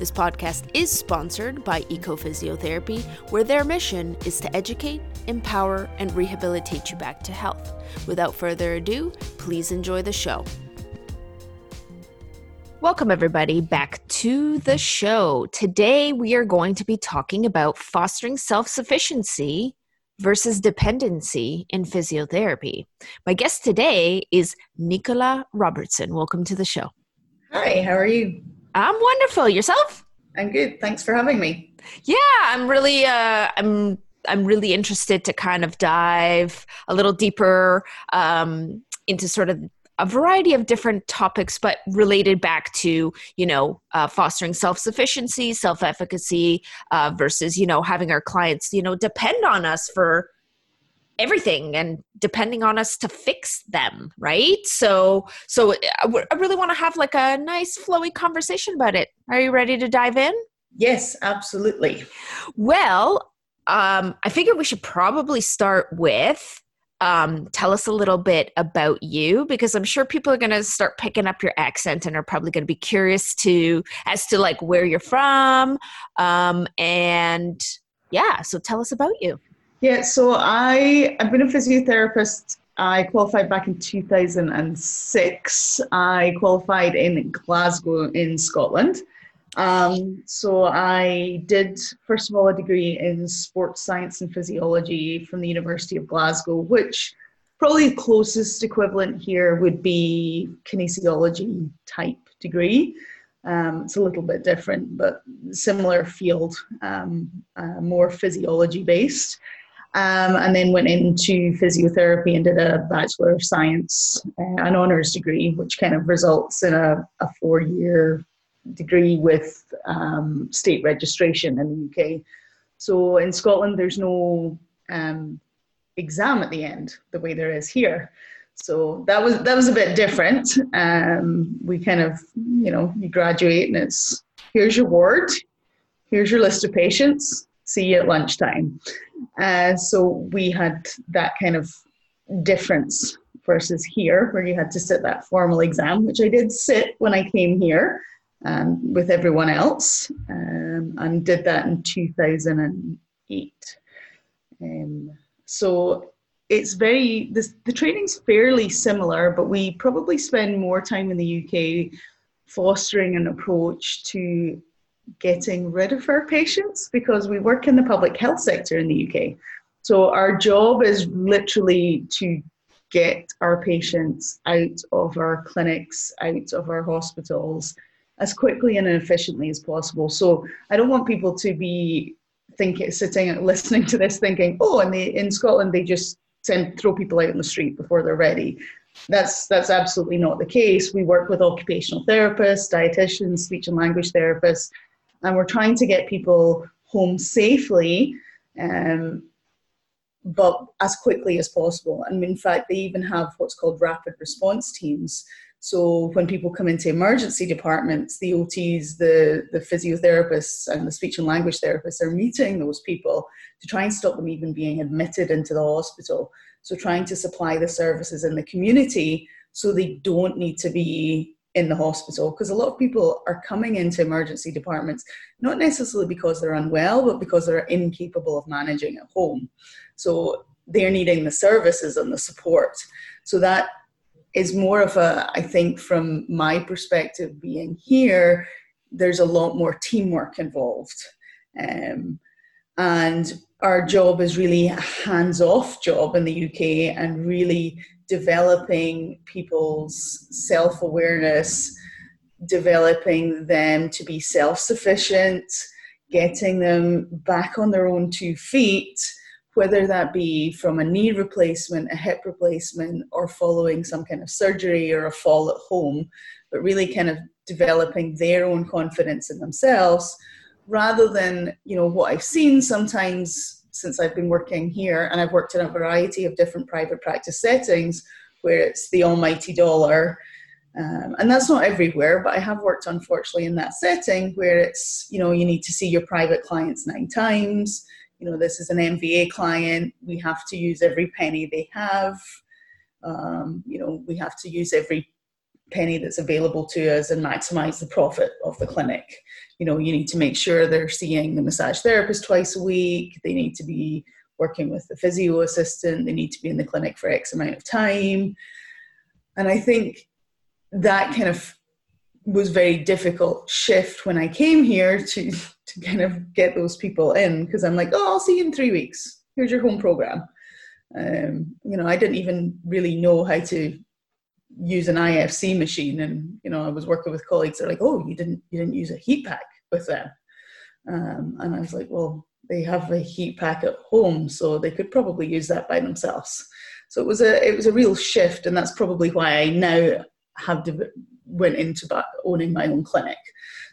This podcast is sponsored by Ecophysiotherapy, where their mission is to educate, empower, and rehabilitate you back to health. Without further ado, please enjoy the show. Welcome, everybody, back to the show. Today, we are going to be talking about fostering self sufficiency versus dependency in physiotherapy. My guest today is Nicola Robertson. Welcome to the show. Hi, how are you? I'm wonderful. Yourself? I'm good. Thanks for having me. Yeah, I'm really uh I'm I'm really interested to kind of dive a little deeper um into sort of a variety of different topics, but related back to you know uh, fostering self-sufficiency, self-efficacy uh, versus you know having our clients you know depend on us for everything and depending on us to fix them right? So so i really want to have like a nice flowy conversation about it. Are you ready to dive in? Yes absolutely. Well um i figured we should probably start with um, tell us a little bit about you because i'm sure people are going to start picking up your accent and are probably going to be curious to as to like where you're from. Um, and yeah so tell us about you yeah, so I I've been a physiotherapist. I qualified back in 2006. I qualified in Glasgow in Scotland. Um, so I did first of all a degree in sports science and physiology from the University of Glasgow, which probably the closest equivalent here would be kinesiology type degree. Um, it's a little bit different, but similar field, um, uh, more physiology based um, and then went into physiotherapy and did a Bachelor of Science, uh, an honours degree, which kind of results in a, a four year degree with um, state registration in the UK. So in Scotland, there's no um, exam at the end the way there is here. So that was that was a bit different. Um, we kind of, you know, you graduate and it's here's your ward, here's your list of patients, see you at lunchtime. Uh, so we had that kind of difference versus here, where you had to sit that formal exam, which I did sit when I came here um, with everyone else, um, and did that in 2008. Um, so it's very this, the training's fairly similar, but we probably spend more time in the UK fostering an approach to getting rid of our patients because we work in the public health sector in the UK. So our job is literally to get our patients out of our clinics, out of our hospitals as quickly and efficiently as possible. So I don't want people to be thinking, sitting, and listening to this, thinking, "Oh, and they in Scotland they just send throw people out in the street before they're ready." That's that's absolutely not the case. We work with occupational therapists, dietitians, speech and language therapists, and we're trying to get people home safely um, but as quickly as possible. And in fact they even have what's called rapid response teams. So when people come into emergency departments the ots the, the physiotherapists and the speech and language therapists are meeting those people to try and stop them even being admitted into the hospital. So trying to supply the services in the community so they don't need to be in the hospital because a lot of people are coming into emergency departments not necessarily because they're unwell but because they're incapable of managing at home. So they're needing the services and the support. So that is more of a i think from my perspective being here there's a lot more teamwork involved. Um, and our job is really a hands off job in the uk and really developing people's self awareness, developing them to be self sufficient, getting them back on their own two feet, whether that be from a knee replacement, a hip replacement, or following some kind of surgery or a fall at home, but really kind of developing their own confidence in themselves rather than you know what i've seen sometimes since I've been working here, and I've worked in a variety of different private practice settings where it's the almighty dollar. Um, and that's not everywhere, but I have worked unfortunately in that setting where it's, you know, you need to see your private clients nine times. You know, this is an MVA client. We have to use every penny they have. Um, you know, we have to use every penny that's available to us and maximize the profit of the clinic. You know, you need to make sure they're seeing the massage therapist twice a week. They need to be working with the physio assistant. They need to be in the clinic for X amount of time. And I think that kind of was very difficult shift when I came here to to kind of get those people in because I'm like, oh, I'll see you in three weeks. Here's your home program. Um, you know, I didn't even really know how to use an IFC machine, and you know, I was working with colleagues. They're like, "Oh, you didn't you didn't use a heat pack with them," um, and I was like, "Well, they have a heat pack at home, so they could probably use that by themselves." So it was a it was a real shift, and that's probably why I now have de- went into owning my own clinic.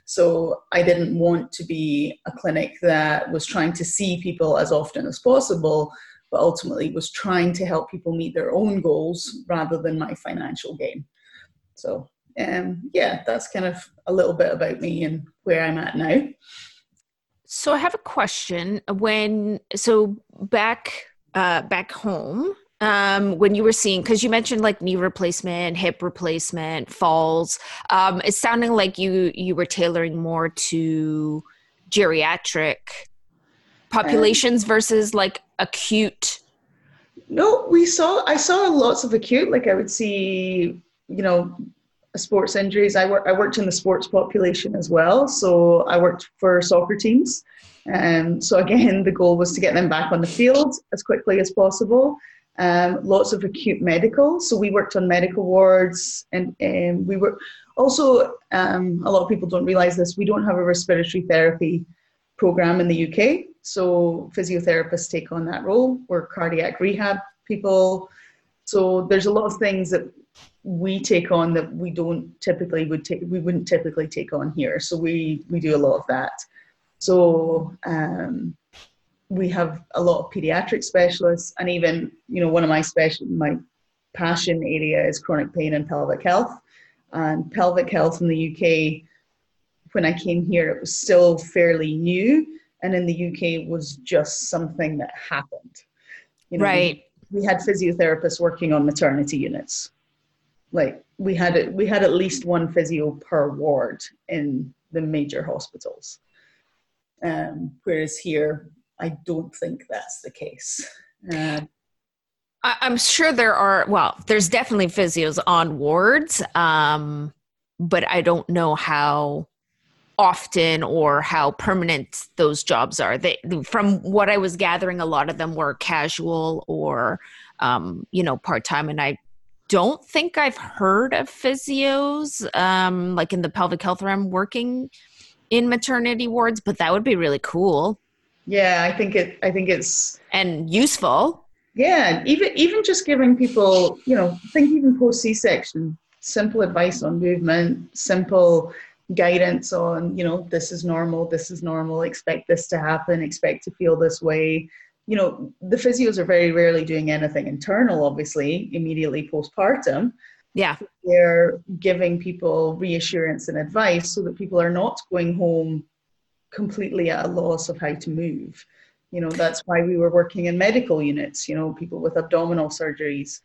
So I didn't want to be a clinic that was trying to see people as often as possible but ultimately was trying to help people meet their own goals rather than my financial gain. So, um, yeah, that's kind of a little bit about me and where I'm at now. So I have a question. When so back uh, back home, um, when you were seeing because you mentioned like knee replacement, hip replacement, falls, um, it's sounding like you you were tailoring more to geriatric populations um, versus like acute? No we saw i saw lots of acute like i would see you know sports injuries. I work i worked in the sports population as well so i worked for soccer teams. And um, so again the goal was to get them back on the field as quickly as possible. Um, lots of acute medical so we worked on medical wards and, and we were also um, a lot of people don't realize this we don't have a respiratory therapy program in the uk so physiotherapists take on that role. We're cardiac rehab people. So there's a lot of things that we take on that we don't typically would take we wouldn't typically take on here. So we we do a lot of that. So um, we have a lot of pediatric specialists, and even you know one of my special my passion area is chronic pain and pelvic health. And pelvic health in the UK, when I came here, it was still fairly new and in the UK was just something that happened. You know, right. We, we had physiotherapists working on maternity units. Like we had we had at least one physio per ward in the major hospitals. Um, whereas here, I don't think that's the case. Uh, I'm sure there are. Well, there's definitely physios on wards, um, but I don't know how often or how permanent those jobs are. They, from what I was gathering, a lot of them were casual or, um, you know, part time. And I don't think I've heard of physios, um, like in the pelvic health realm, working in maternity wards, but that would be really cool. Yeah, I think it. I think it's and useful. Yeah, even even just giving people, you know, think even post C section, simple advice on movement, simple guidance on you know this is normal this is normal expect this to happen expect to feel this way. You know the physios are very rarely doing anything internal obviously immediately postpartum. Yeah. They're giving people reassurance and advice so that people are not going home completely at a loss of how to move. You know that's why we were working in medical units you know people with abdominal surgeries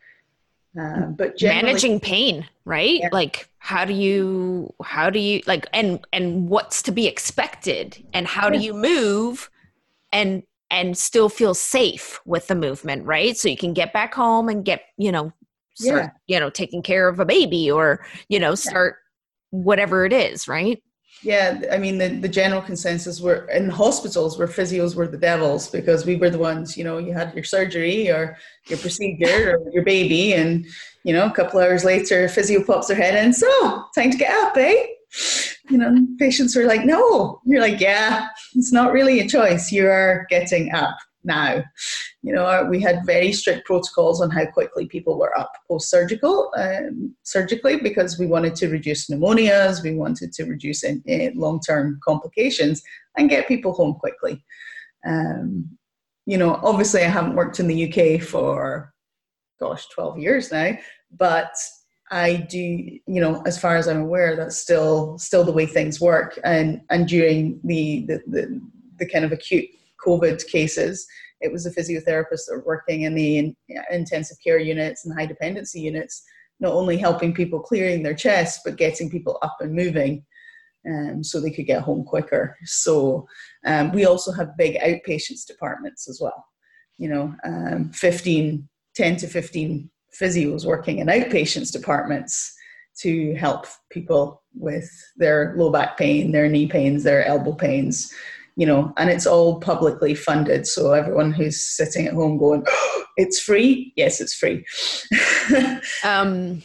uh, but managing pain right yeah. like how do you how do you like and and what's to be expected and how yeah. do you move and and still feel safe with the movement right so you can get back home and get you know start yeah. you know taking care of a baby or you know start whatever it is right yeah, I mean the, the general consensus were in hospitals where physios were the devils because we were the ones, you know, you had your surgery or your procedure or your baby and you know, a couple hours later physio pops their head in, so time to get up, eh? You know, patients were like, no. You're like, yeah, it's not really a choice. You are getting up now. You know, we had very strict protocols on how quickly people were up post surgical, um, surgically, because we wanted to reduce pneumonias, we wanted to reduce long term complications and get people home quickly. Um, you know, obviously I haven't worked in the UK for, gosh, 12 years now, but I do, you know, as far as I'm aware, that's still still the way things work. And and during the the, the, the kind of acute COVID cases, it was the physiotherapists that were working in the in, intensive care units and high dependency units, not only helping people clearing their chest, but getting people up and moving um, so they could get home quicker. So um, we also have big outpatients departments as well. You know, um, 15, 10 to 15 physios working in outpatients departments to help people with their low back pain, their knee pains, their elbow pains, you know, and it's all publicly funded. So everyone who's sitting at home going, oh, it's free. Yes, it's free. um,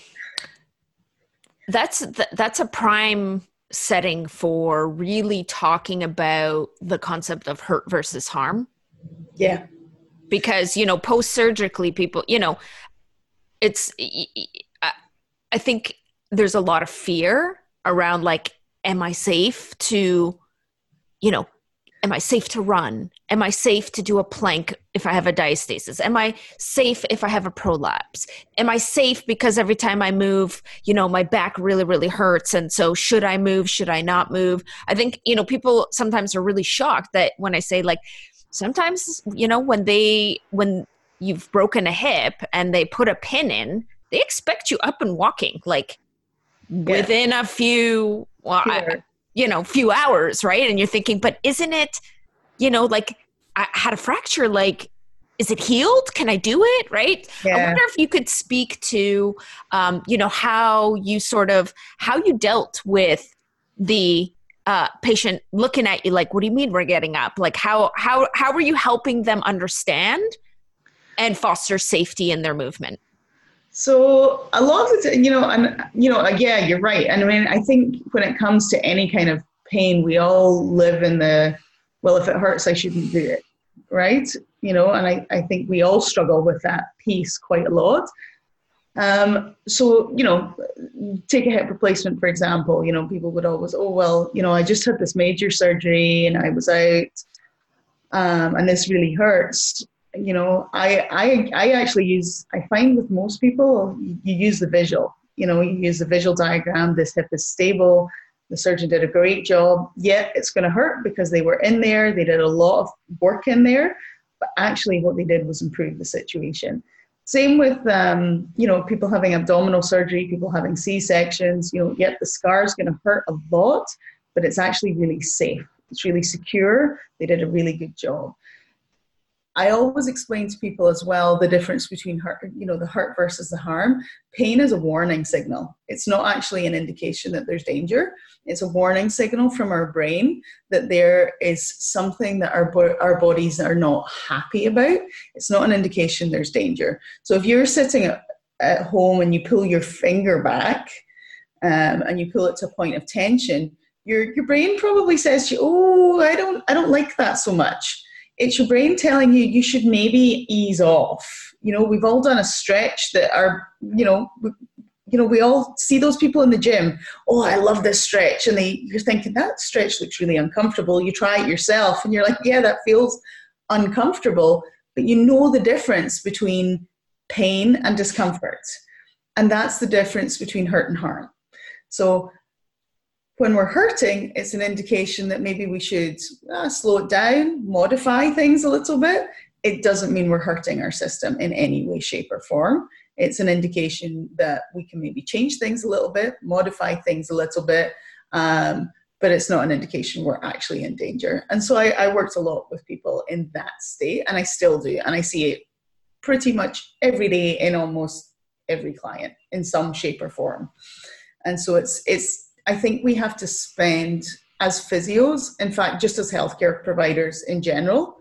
that's, that's a prime setting for really talking about the concept of hurt versus harm. Yeah. Because, you know, post surgically, people, you know, it's, I think there's a lot of fear around like, am I safe to, you know, am I safe to run? Am I safe to do a plank if I have a diastasis? Am I safe if I have a prolapse? Am I safe because every time I move, you know, my back really, really hurts? And so, should I move? Should I not move? I think, you know, people sometimes are really shocked that when I say, like, sometimes, you know, when they, when you've broken a hip and they put a pin in, they expect you up and walking, like, yeah. within a few well, I, you know, few hours, right? And you're thinking, but isn't it, you know, like I had a fracture, like, is it healed? Can I do it? Right. Yeah. I wonder if you could speak to, um, you know, how you sort of, how you dealt with the uh, patient looking at you like, what do you mean we're getting up? Like how, how, how were you helping them understand and foster safety in their movement? So a lot of the, you know, and you know, yeah, you're right. And I mean, I think when it comes to any kind of pain, we all live in the, well, if it hurts, I shouldn't do it, right? You know, and I, I think we all struggle with that piece quite a lot. Um, so, you know, take a hip replacement, for example, you know, people would always, oh, well, you know, I just had this major surgery and I was out um, and this really hurts you know, I, I, I actually use, I find with most people, you, use the visual. You know, you use the visual diagram. This hip is stable. The surgeon did a great job. Yet it's going to hurt because they were in there. They did a lot of work in there. But actually, what they did was improve the situation. Same with, um, you know, people having abdominal surgery, people having C sections. You know, yet the scar is going to hurt a lot, but it's actually really safe. It's really secure. They did a really good job. I always explain to people as well the difference between hurt, you know, the hurt versus the harm. Pain is a warning signal. It's not actually an indication that there's danger. It's a warning signal from our brain that there is something that our our bodies are not happy about. It's not an indication there's danger. So if you're sitting at, at home and you pull your finger back um, and you pull it to a point of tension, your your brain probably says "Oh, I don't I don't like that so much." It's your brain telling you you should maybe ease off. You know, we've all done a stretch that are, you know, you know, we all see those people in the gym. Oh, I love this stretch, and they you're thinking that stretch looks really uncomfortable. You try it yourself, and you're like, yeah, that feels uncomfortable. But you know the difference between pain and discomfort, and that's the difference between hurt and harm. So when we're hurting, it's an indication that maybe we should uh, slow it down, modify things a little bit. It doesn't mean we're hurting our system in any way, shape, or form. It's an indication that we can maybe change things a little bit, modify things a little bit, um, but it's not an indication we're actually in danger. And so I, I worked a lot with people in that state, and I still do, and I see it pretty much every day in almost every client in some shape or form. And so it's it's I think we have to spend as physios, in fact, just as healthcare providers in general,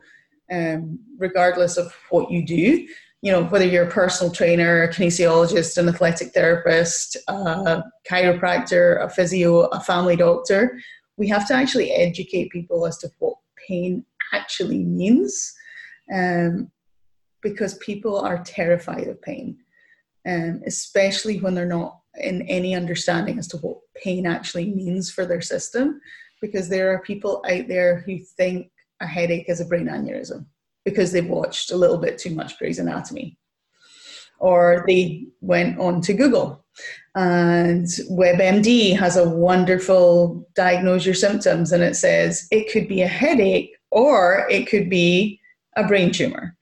um, regardless of what you do, you know, whether you're a personal trainer, a kinesiologist, an athletic therapist, a chiropractor, a physio, a family doctor, we have to actually educate people as to what pain actually means um, because people are terrified of pain, um, especially when they're not in any understanding as to what pain actually means for their system because there are people out there who think a headache is a brain aneurysm because they've watched a little bit too much Grey's Anatomy. Or they went on to Google. And WebMD has a wonderful diagnose your symptoms, and it says it could be a headache or it could be a brain tumor.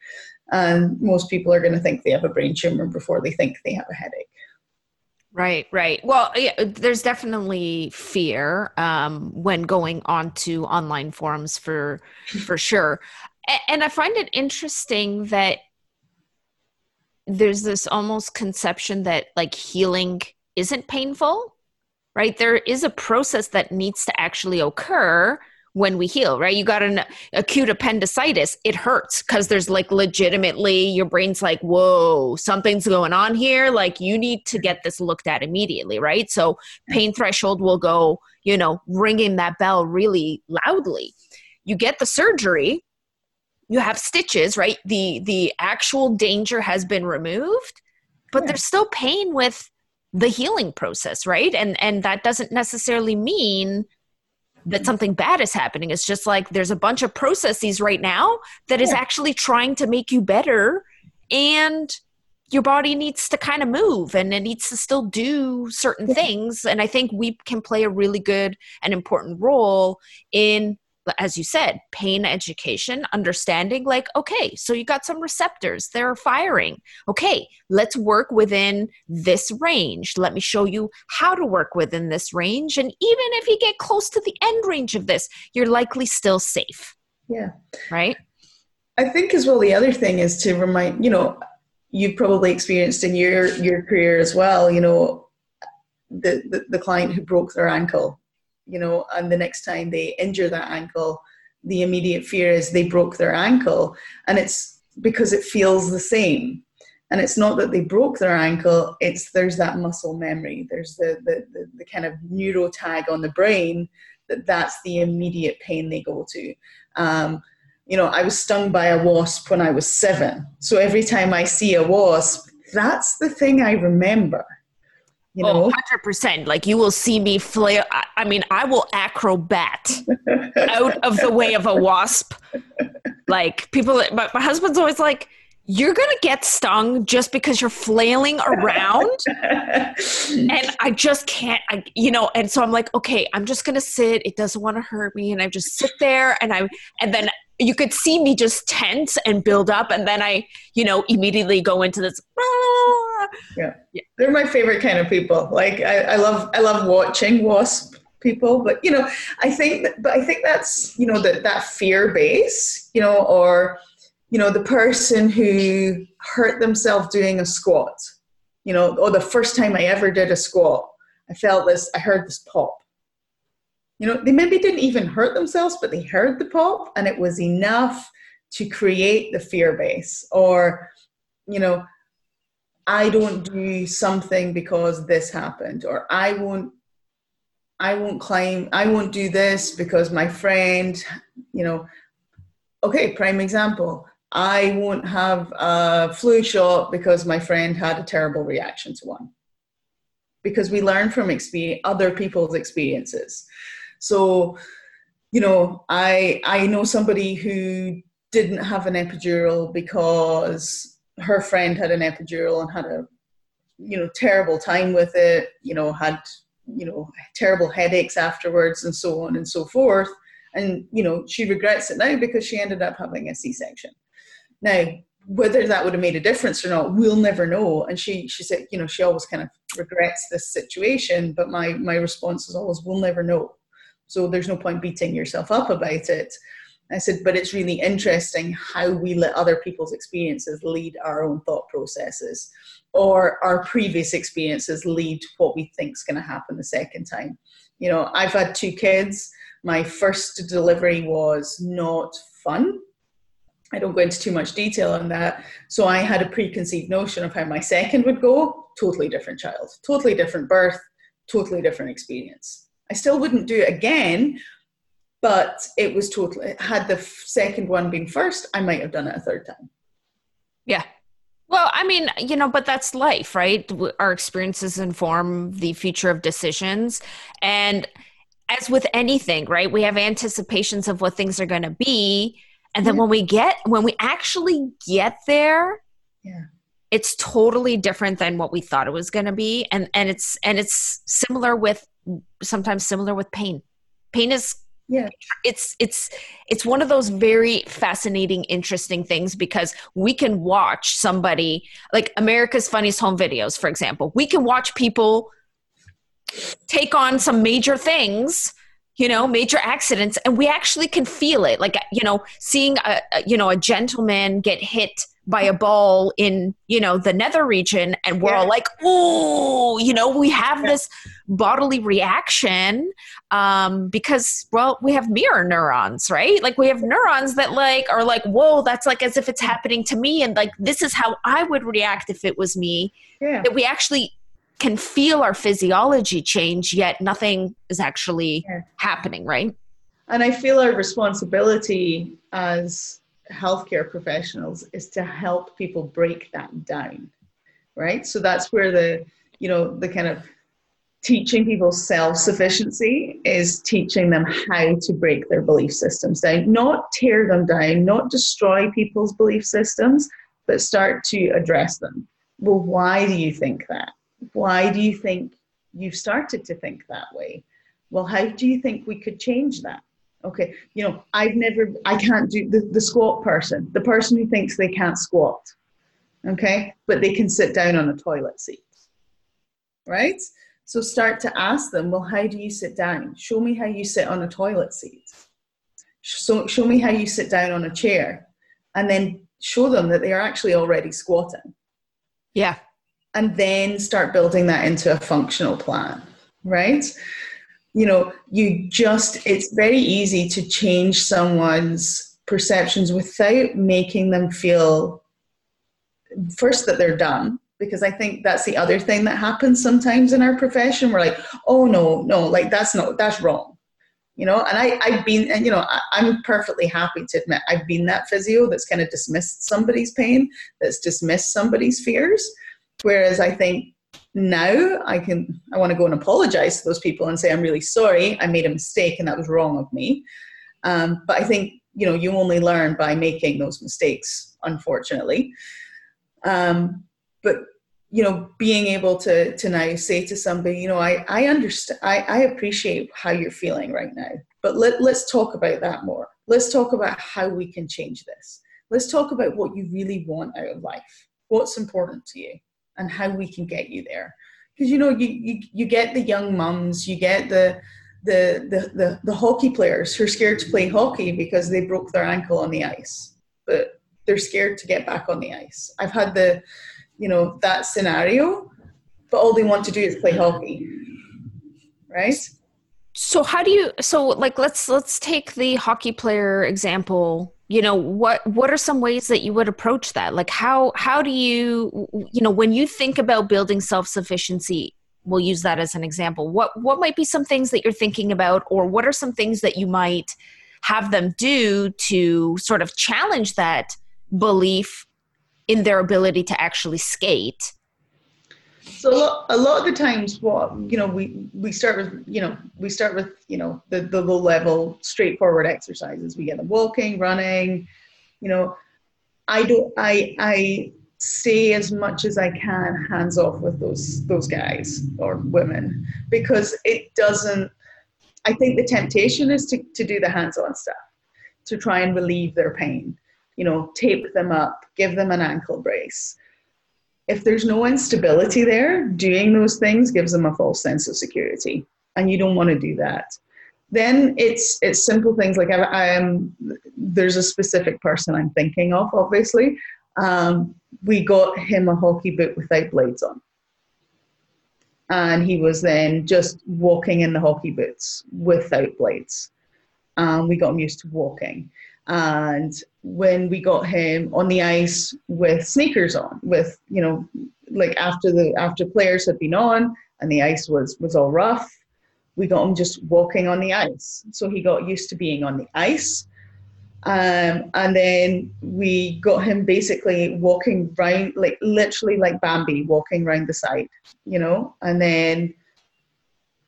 And most people are going to think they have a brain tumor before they think they have a headache. Right, right. Well, yeah, there's definitely fear um, when going onto online forums for for sure, and I find it interesting that there's this almost conception that like healing isn't painful, right? There is a process that needs to actually occur when we heal, right? You got an acute appendicitis, it hurts because there's like legitimately your brain's like, whoa, something's going on here. Like you need to get this looked at immediately, right? So pain threshold will go, you know, ringing that bell really loudly. You get the surgery, you have stitches, right? The the actual danger has been removed, but yeah. there's still pain with the healing process, right? And and that doesn't necessarily mean that something bad is happening. It's just like there's a bunch of processes right now that is yeah. actually trying to make you better and your body needs to kind of move and it needs to still do certain yeah. things and i think we can play a really good and important role in as you said, pain education, understanding like, okay, so you got some receptors, they're firing. Okay, let's work within this range. Let me show you how to work within this range. And even if you get close to the end range of this, you're likely still safe. Yeah. Right? I think as well, the other thing is to remind, you know, you've probably experienced in your, your career as well, you know, the, the, the client who broke their ankle you know, and the next time they injure that ankle, the immediate fear is they broke their ankle. And it's because it feels the same. And it's not that they broke their ankle, it's there's that muscle memory. There's the, the, the, the kind of neuro tag on the brain that that's the immediate pain they go to. Um, you know, I was stung by a wasp when I was seven. So every time I see a wasp, that's the thing I remember you oh, know? Oh, 100%. Like you will see me flail. I, I mean, I will acrobat out of the way of a wasp. Like people, my, my husband's always like, you're going to get stung just because you're flailing around. and I just can't, I, you know, and so I'm like, okay, I'm just going to sit. It doesn't want to hurt me. And I just sit there and I, and then you could see me just tense and build up. And then I, you know, immediately go into this, yeah. yeah. They're my favorite kind of people. Like I, I love I love watching wasp people, but you know, I think that, but I think that's, you know, that that fear base, you know, or you know, the person who hurt themselves doing a squat, you know, or the first time I ever did a squat, I felt this, I heard this pop. You know, they maybe didn't even hurt themselves, but they heard the pop and it was enough to create the fear base. Or, you know, I don't do something because this happened, or I won't I won't claim I won't do this because my friend, you know, okay, prime example. I won't have a flu shot because my friend had a terrible reaction to one. Because we learn from experience, other people's experiences. So, you know, I I know somebody who didn't have an epidural because her friend had an epidural and had a you know terrible time with it you know had you know terrible headaches afterwards and so on and so forth. And you know she regrets it now because she ended up having a c-section. Now whether that would have made a difference or not we'll never know. And she she said you know she always kind of regrets this situation but my my response is always we'll never know. So there's no point beating yourself up about it I said, but it's really interesting how we let other people's experiences lead our own thought processes, or our previous experiences lead what we think is going to happen the second time. You know, I've had two kids. My first delivery was not fun. I don't go into too much detail on that. So I had a preconceived notion of how my second would go. Totally different child, totally different birth, totally different experience. I still wouldn't do it again, but it was totally had the second one been first i might have done it a third time yeah well i mean you know but that's life right our experiences inform the future of decisions and as with anything right we have anticipations of what things are going to be And then Yeah. when we get when we actually get there, Yeah. it's totally different than what we thought it was going to be and and it's and it's similar with sometimes similar with pain. Pain is Yeah. it's it's it's one of those very fascinating interesting things because we can watch somebody like america's funniest home videos for example we can watch people take on some major things you know major accidents and we actually can feel it like you know seeing a, a you know a gentleman get hit by a ball in you know the nether region and we're all like oh you know we have Yeah. this bodily reaction um, because well we have mirror neurons right like we have neurons that like are like whoa that's like as if it's happening to me and like this is how i would react if it was me Yeah. that we actually can feel our physiology change yet nothing is actually Yeah. happening right And I feel our responsibility as healthcare professionals is to help people break that down, right? So that's where the, you know, the kind of teaching people self sufficiency is teaching them how to break their belief systems down, not tear them down, not destroy people's belief systems, but start to address them. Well, why do you think that? Why do you think you've started to think that way? Well, how do you think we could change that? Okay, you know, I've never, I can't do the, the squat person, the person who thinks they can't squat, okay, but they can sit down on a toilet seat, right? So start to ask them, well, how do you sit down? Show me how you sit on a toilet seat. So show me how you sit down on a chair, and then show them that they are actually already squatting yeah and then start building that into a functional plan right you know you just it's very easy to change someone's perceptions without making them feel first that they're done because i think that's the other thing that happens sometimes in our profession. We're like oh no no like that's not that's wrong. You know and i i've been and you know I, i'm perfectly happy to admit i've been that physio that's kind of dismissed somebody's pain that's dismissed somebody's fears. Whereas i think now i can i want to go and apologize to those people and say i'm really sorry i made a mistake and that was wrong of me. Um, but i think you know you only learn by making those mistakes unfortunately. Um, but you know being able to to now say to somebody you know i i understand i i appreciate how you're feeling right now but let, let's talk about that more. Let's talk about how we can change this. Let's talk about what you really want out of life what's important to you and how we can get you there. Because you know you, you you get the young mums you get the the, the the the hockey players who are scared to play hockey because they broke their ankle on the ice but they're scared to get back on the ice. I've had the you know that scenario but all they want to do is play hockey right? So how do you so like let's let's take the hockey player example. You know what what are some ways that you would approach that? Like how how do you you know when you think about building self-sufficiency we'll use that as an example. What what might be some things that you're thinking about or what are some things that you might have them do to sort of challenge that belief in their ability to actually skate. So a lot, a lot of the times what you know we we start with you know we start with you know the, the low level straightforward exercises. We get them walking running you know. I don't i i stay as much as i can hands off with those those guys or women because it doesn't i think the temptation is to, to do the hands-on stuff to try and relieve their pain you know tape them up give them an ankle brace if there's no instability there, doing those things gives them a false sense of security, and you don't want to do that. Then it's it's simple things like I, I am. There's a specific person I'm thinking of. Obviously, um, we got him a hockey boot without blades on, and he was then just walking in the hockey boots without blades. Um, we got him used to walking. And when we got him on the ice with sneakers on with you know like after the after players had been on and the ice was was all rough we got him just walking on the ice. So he got used to being on the ice. Um, and then we got him basically walking round like literally like bambi walking round the site you know? And then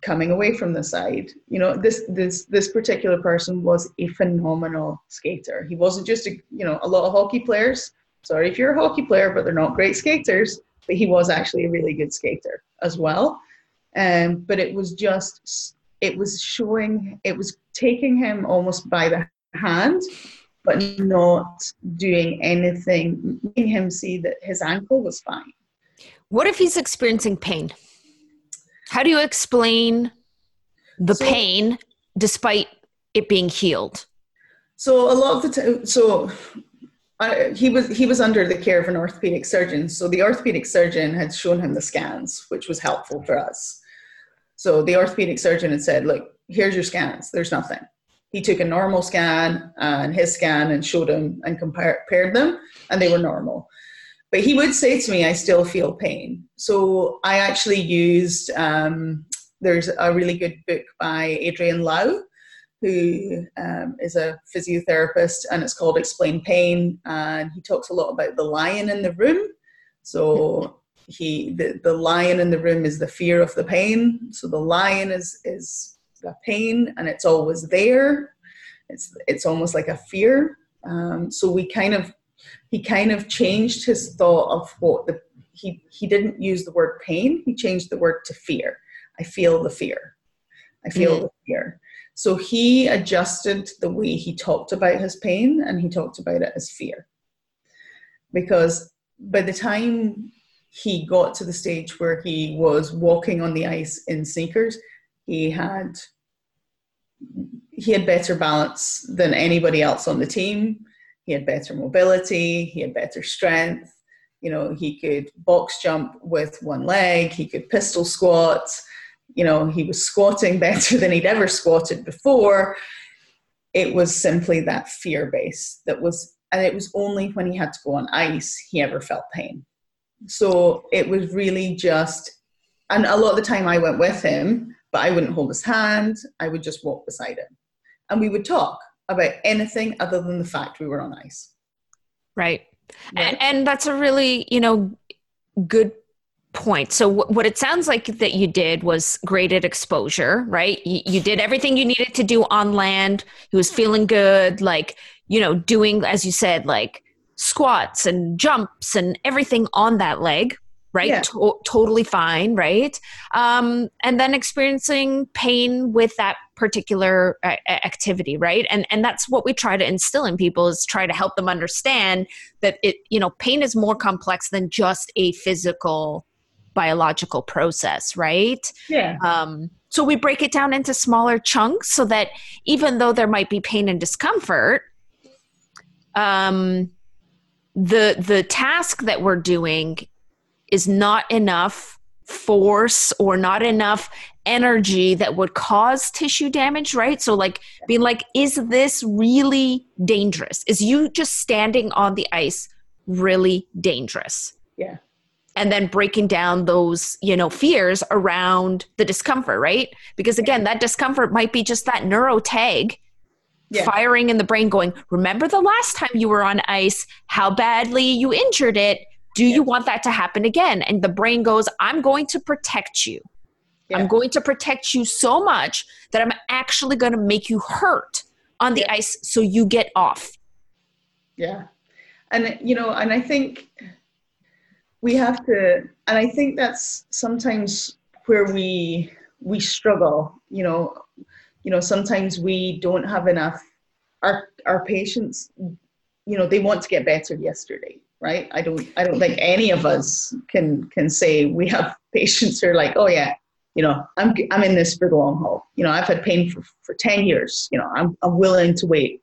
coming away from the side. You know, this this this particular person was a phenomenal skater. He wasn't just a you know a lot of hockey players. Sorry if you're a hockey player, but they're not great skaters. But he was actually a really good skater as well. Um, but it was just it was showing it was taking him almost by the hand, but not doing anything, making him see that his ankle was fine. What if he's experiencing pain? How do you explain the so, pain despite it being healed? So a lot of the time, so I, he was he was under the care of an orthopedic surgeon. So the orthopedic surgeon had shown him the scans, which was helpful for us. So the orthopedic surgeon had said, "Look, here's your scans. There's nothing." He took a normal scan and his scan and showed him and compared them, and they were normal. But he would say to me, I still feel pain. So I actually used, um, there's a really good book by Adrian Louw, who um, is a physiotherapist, and it's called Explain Pain. And he talks a lot about the lion in the room. So he, the, the lion in the room is the fear of the pain. So the lion is, is the pain, and it's always there. It's, it's almost like a fear. Um, so we kind of he kind of changed his thought of what the he he didn't use the word pain he changed the word to fear. I feel the fear. I feel mm. the fear. So he adjusted the way he talked about his pain and he talked about it as fear. Because by the time he got to the stage where he was walking on the ice in sneakers he had he had better balance than anybody else on the team he had better mobility, he had better strength. You know, he could box jump with one leg, he could pistol squat. You know, he was squatting better than he'd ever squatted before. It was simply that fear base that was, and it was only when he had to go on ice he ever felt pain. So it was really just, and a lot of the time I went with him, but I wouldn't hold his hand. I would just walk beside him. And we would talk about anything other than the fact we were on ice. Right. And, and, that's a really, you know, good point. So w- what it sounds like that you did was graded exposure, right? You, you did everything you needed to do on land. He was feeling good, like, you know, doing, as you said, like squats and jumps and everything on that leg, right? Yeah. To- totally fine, right? Um, and then experiencing pain with that particular uh, activity, right? And and that's what we try to instill in people is try to help them understand that it, you know, pain is more complex than just a physical biological process, right? Yeah. Um, so we break it down into smaller chunks so that even though there might be pain and discomfort, um, the the task that we're doing is not enough force or not enough energy that would cause tissue damage, right? So, like, being like, is this really dangerous? Is you just standing on the ice really dangerous? Yeah. And then breaking down those, you know, fears around the discomfort, right? Because again, that discomfort might be just that neuro tag yeah. firing in the brain going, remember the last time you were on ice, how badly you injured it do you want that to happen again? And the brain goes, I'm going to protect you. Yeah. I'm going to protect you so much that I'm actually going to make you hurt on the yeah. ice so you get off. Yeah. And, you know, and I think we have to, and I think that's sometimes where we, we struggle, you know, you know, sometimes we don't have enough, our, our patients, you know, they want to get better yesterday right? I don't I don't think any of us can can say we have patients who are like, oh yeah, you know, I'm I'm in this for the long haul. You know, I've had pain for, for 10 years. You know, I'm I'm willing to wait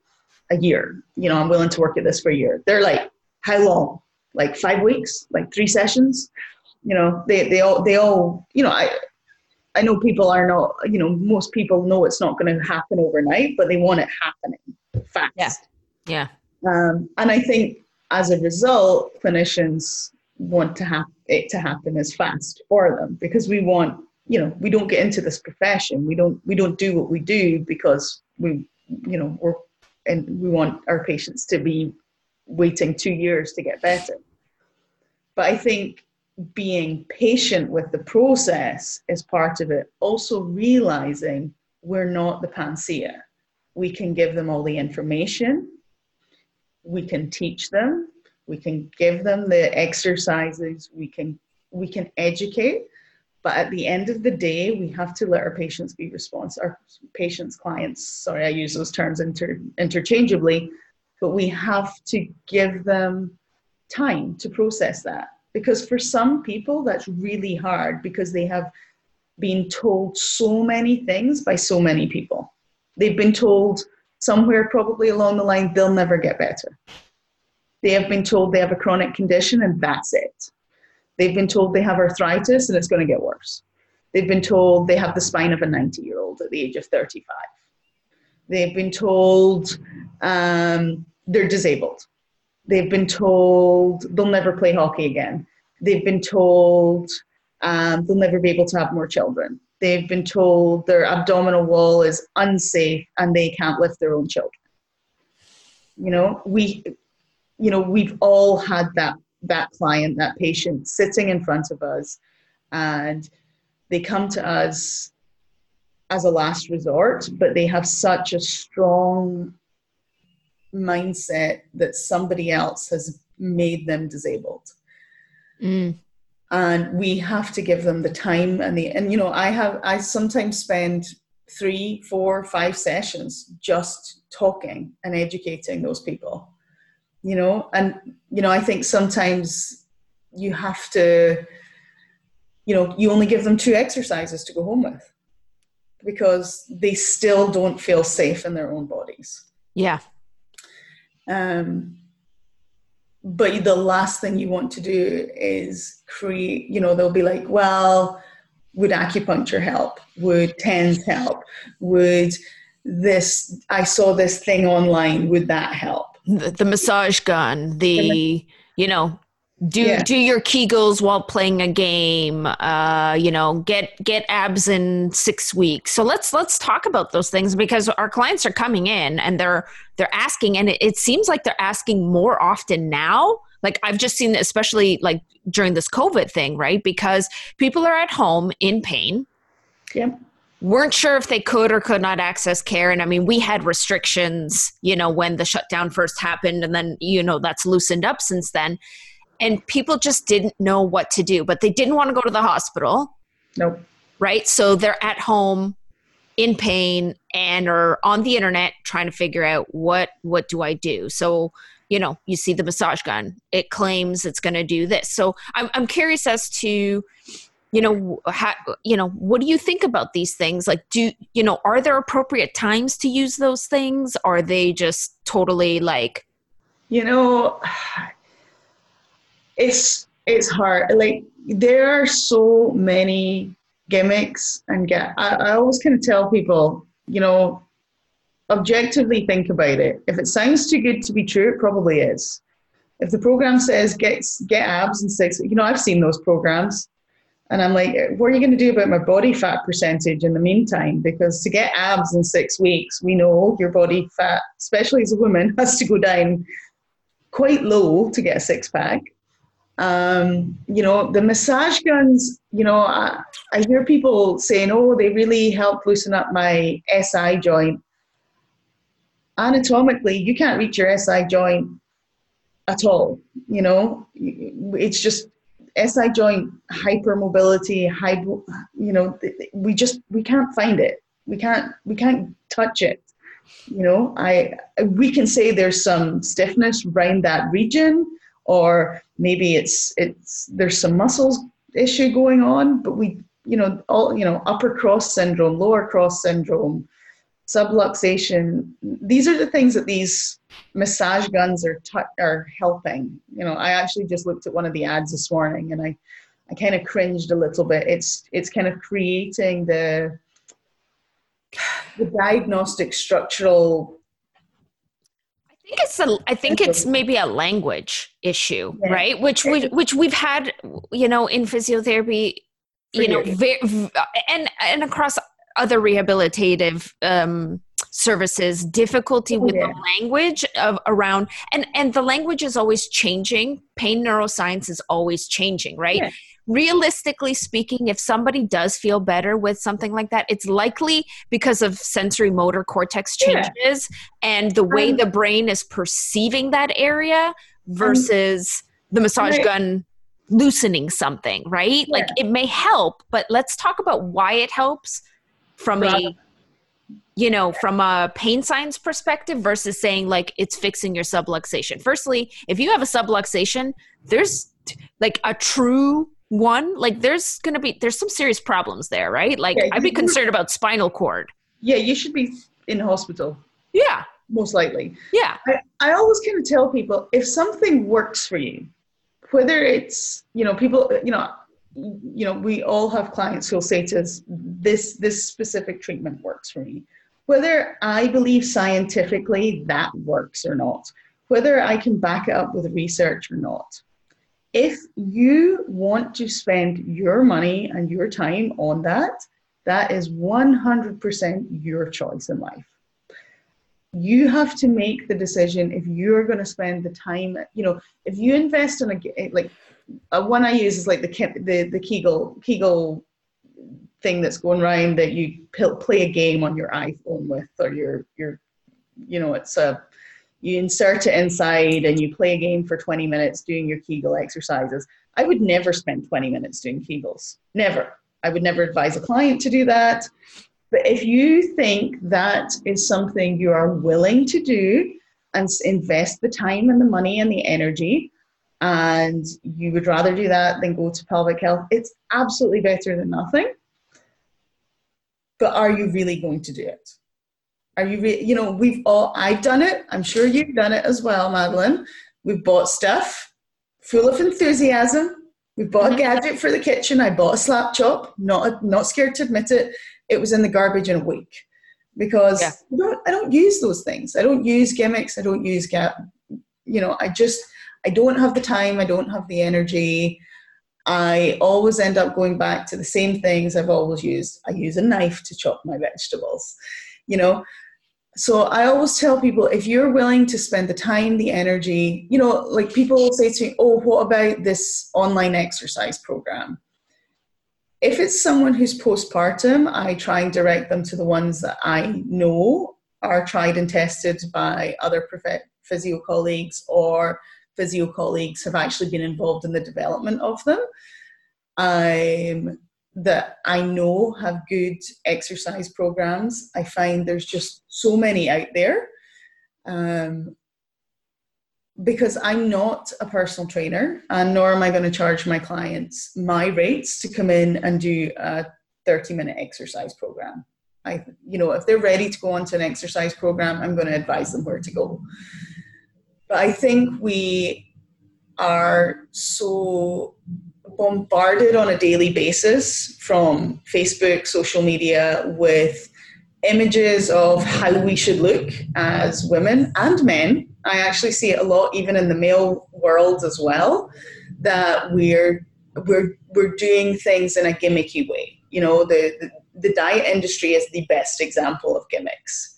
a year. You know, I'm willing to work at this for a year. They're like, how long? Like five weeks? Like three sessions? You know, they they all they all, you know, I I know people are not, you know, most people know it's not going to happen overnight, but they want it happening fast. Yeah. Yeah. Um, and I think as a result, clinicians want to have it to happen as fast for them because we want, you know, we don't get into this profession. We don't we don't do what we do because we, you know, we're and we want our patients to be waiting two years to get better. But I think being patient with the process is part of it. Also realizing we're not the panacea. We can give them all the information, we can teach them, we can give them the exercises, we can we can educate, but at the end of the day, we have to let our patients be responsive. Our patients, clients, sorry, I use those terms inter, interchangeably, but we have to give them time to process that. Because for some people, that's really hard because they have been told so many things by so many people. They've been told somewhere probably along the line they'll never get better. They have been told they have a chronic condition and that's it. They've been told they have arthritis and it's going to get worse. They've been told they have the spine of a 90 year old at the age of 35. They've been told um, they're disabled. They've been told they'll never play hockey again. They've been told um, they'll never be able to have more children. They've been told their abdominal wall is unsafe and they can't lift their own children. You know, we, you know, we've all had that that client, that patient sitting in front of us, and they come to us as a last resort, but they have such a strong mindset that somebody else has made them disabled. Mm. And we have to give them the time and the and you know I have I sometimes spend three, four, five sessions just talking and educating those people you know? And you know i think sometimes you have to you know you only give them two exercises to go home with because they still don't feel safe in their own bodies. Yeah. Um but the last thing you want to do is create you know they'll be like well would acupuncture help? Would TENS help? Would this i saw this thing online would that help? The, the massage gun, the you know do yeah. do your kegels while playing a game uh you know get get abs in 6 weeks. So let's let's talk about those things because our clients are coming in and they're they're asking and it, it seems like they're asking more often now. Like i've just seen especially like during this covid thing right? Because people are at home in pain. Yeah. Weren't sure if they could or could not access care. And i mean we had restrictions you know when the shutdown first happened and then you know that's loosened up since then and people just didn't know what to do but they didn't want to go to the hospital. Nope. Right? So they're at home in pain and are on the internet trying to figure out what what do i do? So you know you see the massage gun. It claims it's going to do this. So I'm, I'm curious as to you know how, you know what do you think about these things? Like do you know are there appropriate times to use those things? Are they just totally like you know it's it's hard like there are so many gimmicks and get I, I always kind of tell people you know objectively think about it if it sounds too good to be true it probably is if the program says get get abs in six you know i've seen those programs and I'm like, what are you going to do about my body fat percentage in the meantime? Because to get abs in six weeks, we know your body fat, especially as a woman, has to go down quite low to get a six pack. Um, you know, the massage guns, you know, I, I hear people saying, oh, they really help loosen up my SI joint. Anatomically, you can't reach your SI joint at all. You know, it's just SI joint hypermobility, high, you know, we just we can't find it. We can't we can't touch it. You know, I we can say there's some stiffness around that region, or maybe it's it's there's some muscles issue going on, but we you know all you know upper cross syndrome, lower cross syndrome, subluxation. These are the things that these massage guns are t- are helping. You know, I actually just looked at one of the ads this morning, and I I kind of cringed a little bit. It's it's kind of creating the the diagnostic structural I think it's a, I think it's maybe a language issue, yeah. right? Which we, which we've had, you know, in physiotherapy, you know, very, and and across other rehabilitative um, services difficulty with yeah. the language of around and and the language is always changing pain neuroscience is always changing right yeah. Realistically speaking if somebody does feel better with something like that it's likely because of sensory motor cortex changes yeah. and the way um, the brain is perceiving that area versus um, the massage right. gun loosening something right like it may help but let's talk about why it helps from a you know, from a pain science perspective versus saying like it's fixing your subluxation. Firstly, if you have a subluxation, there's like a true one, like there's going to be there's some serious problems there, right? Like yeah, I'd be concerned about spinal cord. Yeah, you should be in hospital. Yeah. Most likely. Yeah. I, I always kind of tell people if something works for you, whether it's, you know, people, you know, you know, we all have clients who'll say to us, this this specific treatment works for me whether I believe scientifically that works or not, whether I can back it up with research or not. If you want to spend your money and your time on that, that is 100% your choice in life. You have to make the decision if you're going to spend the time, you know, if you invest in a, eh, like, a one I use is like the, the, the Kegel, Kegel thing that's going around that you play a game on your iPhone with, or your your, you know, it's a you insert it inside and you play a game for 20 minutes doing your Kegel exercises. I would never spend 20 minutes doing Kegels. Never. I would never advise a client to do that. But if you think that is something you are willing to do and invest the time and the money and the energy, and you would rather do that than go to pelvic health, it's absolutely better than nothing but are you really going to do it? Are you, re- you know, we've all, I've done it. I'm sure you've done it as well, Madeline. We've bought stuff full of enthusiasm. We bought mm-hmm. a gadget for the kitchen. I bought a slap chop. Not not scared to admit it. It was in the garbage in a week because yeah. I, don't, I don't use those things. I don't use gimmicks. I don't use gap. You know, I just I don't have the time. I don't have the energy. I always end up going back to the same things I've always used. I use a knife to chop my vegetables, you know. So I always tell people if you're willing to spend the time, the energy, you know, like people will say to me, oh, what about this online exercise program? If it's someone who's postpartum, I try and direct them to the ones that I know are tried and tested by other physio colleagues or physio colleagues have actually been involved in the development of them um, that I know have good exercise programs. I find there's just so many out there. Um, because I'm not a personal trainer, and nor am I going to charge my clients my rates to come in and do a 30 minute exercise program. I, you know, if they're ready to go onto an exercise program, I'm going to advise them where to go. But I think we are so bombarded on a daily basis from Facebook, social media with images of how we should look as women and men. I actually see it a lot even in the male world as well that we're we're we're doing things in a gimmicky way. You know, the, the, the diet industry is the best example of gimmicks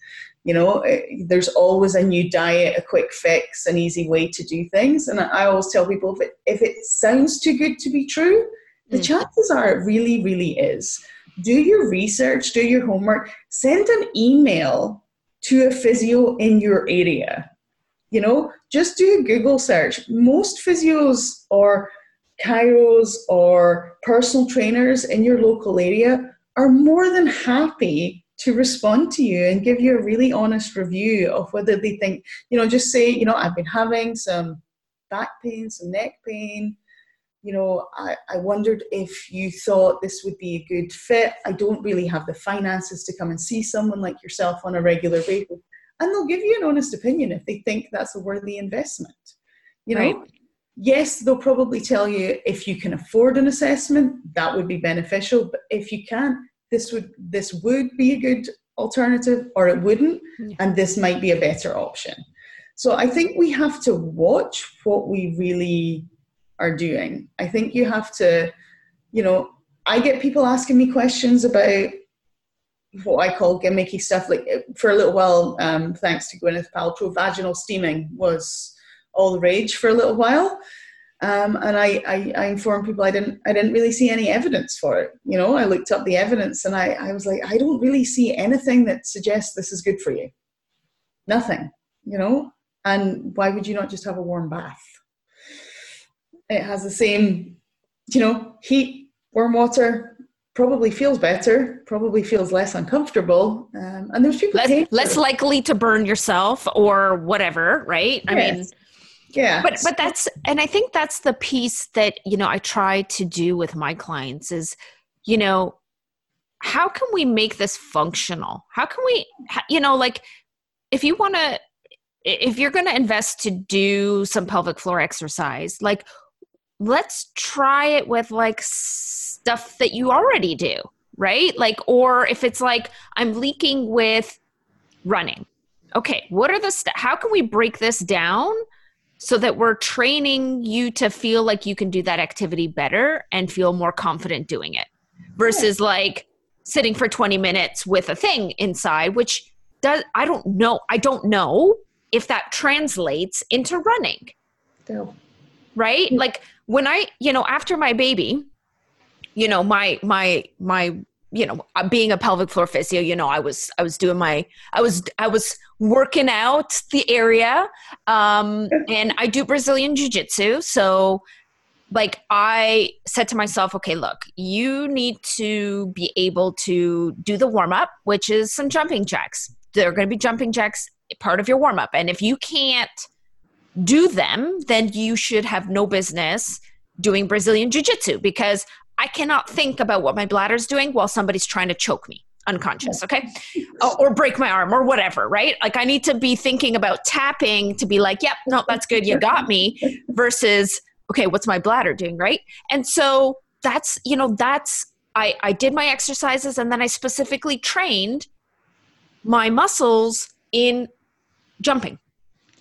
you know eh, there's always a new diet a quick fix an easy way to do things. And i always tell people if it, if it sounds too good to be true the mm. chances are it really really is. Do your research do your homework send an email to a physio in your area. You know just do a google search. Most physios or chiros or personal trainers in your local area are more than happy to respond to you and give you a really honest review of whether they think, you know, just say, you know, I've been having some back pain, some neck pain. You know, I, I wondered if you thought this would be a good fit. I don't really have the finances to come and see someone like yourself on a regular basis. And they'll give you an honest opinion if they think that's a worthy investment. You know, right. yes, they'll probably tell you if you can afford an assessment, that would be beneficial. But if you can't, this would this would be a good alternative or it wouldn't yeah. and this might be a better option so i think we have to watch what we really are doing i think you have to you know i get people asking me questions about what I call gimmicky stuff. Like for a little while, um, thanks to Gwyneth Paltrow, vaginal steaming was all the rage for a little while. Um, and I, I, I, informed people I didn't I didn't really see any evidence for it. You know, I looked up the evidence and I, I was like, I don't really see anything that suggests this is good for you. Nothing, you know. And why would you not just have a warm bath? It has the same, you know, heat, warm water, probably feels better, probably feels less uncomfortable. Um, and there's people less, less likely to burn yourself or whatever, right? Yes. I mean yeah. But but that's and i think that's the piece that you know i try to do with my clients is you know how can we make this functional? How can we you know like if you want to if you're going to invest to do some pelvic floor exercise like let's try it with like stuff that you already do right? Like or if it's like i'm leaking with running. Okay what are the st- how can we break this down so that we're training you to feel like you can do that activity better and feel more confident doing it versus like sitting for 20 minutes with a thing inside which does i don't know i don't know if that translates into running. No. right? Like when i you know after my baby you know my my my you know uh, being a pelvic floor physio you know i was i was doing my i was i was working out the area um and i do brazilian jiu-jitsu. So like i said to myself okay look you need to be able to do the warm up which is some jumping jacks. There are going to be jumping jacks part of your warm up and if you can't do them then you should have no business doing brazilian jiu-jitsu because I cannot think about what my bladder's doing while somebody's trying to choke me unconscious, okay? or break my arm or whatever, right? Like I need to be thinking about tapping to be like, yep, no, that's good, you got me, versus, okay, what's my bladder doing, right? And so that's, you know, that's, I, I did my exercises and then I specifically trained my muscles in jumping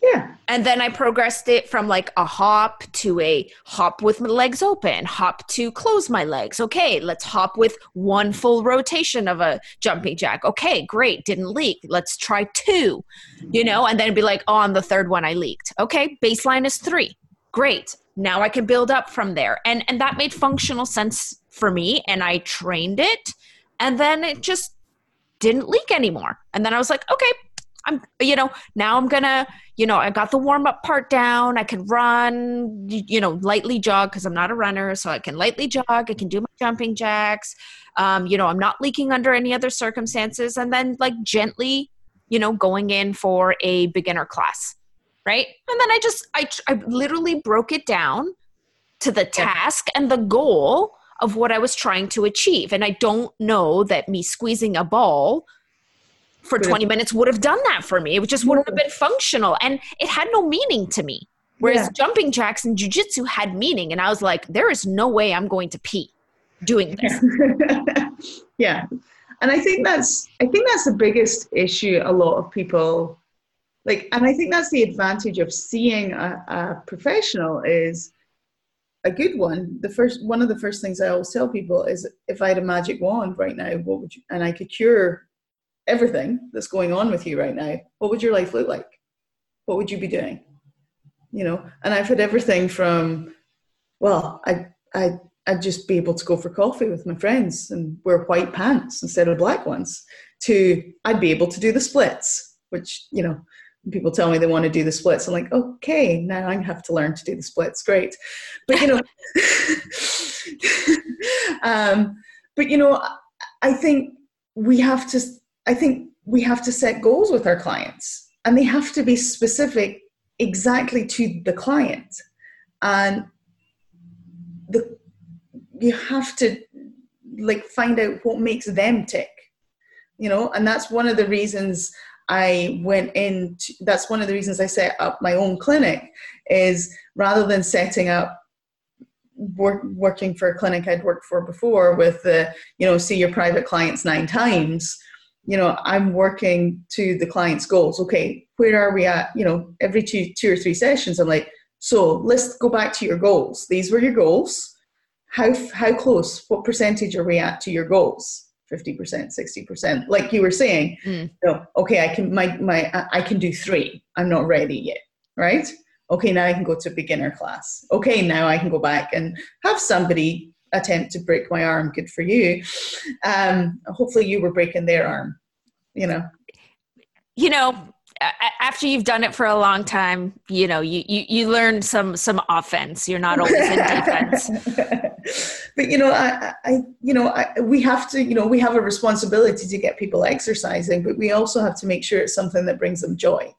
yeah. And then I progressed it from like a hop to a hop with my legs open, hop to close my legs. Okay, let's hop with one full rotation of a jumping jack. Okay, great, didn't leak. Let's try two, you know, and then be like, oh, on the third one I leaked. Okay, baseline is three. Great. Now I can build up from there. And and that made functional sense for me and I trained it and then it just didn't leak anymore. And then I was like, okay, I'm, you know, now I'm gonna, you know, I got the warm up part down. I can run, you know, lightly jog because I'm not a runner, so I can lightly jog. I can do my jumping jacks. Um, you know, I'm not leaking under any other circumstances, and then like gently, you know, going in for a beginner class, right? And then I just, I, I literally broke it down to the task and the goal of what I was trying to achieve. And I don't know that me squeezing a ball for 20 minutes would have done that for me. It just wouldn't have been functional. And it had no meaning to me. Whereas yeah. jumping jacks and jujitsu had meaning. And I was like, there is no way I'm going to pee doing this. yeah. And I think that's I think that's the biggest issue a lot of people like and I think that's the advantage of seeing a, a professional is a good one. The first one of the first things I always tell people is if I had a magic wand right now, what would you and I could cure everything that's going on with you right now, what would your life look like? What would you be doing? You know, and I've had everything from, well, I, I, I'd just be able to go for coffee with my friends and wear white pants instead of black ones, to I'd be able to do the splits, which, you know, people tell me they want to do the splits. I'm like, okay, now I have to learn to do the splits. Great. But, you know, um, but, you know, I think we have to I think we have to set goals with our clients and they have to be specific exactly to the client. And the you have to like find out what makes them tick. You know, and that's one of the reasons I went in to, that's one of the reasons I set up my own clinic is rather than setting up work, working for a clinic I'd worked for before with the, you know, see your private clients nine times you know i'm working to the client's goals okay where are we at you know every two two or three sessions i'm like so let's go back to your goals these were your goals how how close what percentage are we at to your goals 50%, 60%. Like you were saying, mm. no, okay, I can my my I can do three. I'm not ready yet, right? Okay, now I can go to beginner class. Okay, now I can go back and have somebody attempt to break my arm. Good for you. Um, hopefully you were breaking their arm, you know. You know, after you've done it for a long time, you know, you, you, you learn some, some offense. You're not always in defense. but you know, I, I you know, I, we have to, you know, we have a responsibility to get people exercising, but we also have to make sure it's something that brings them joy.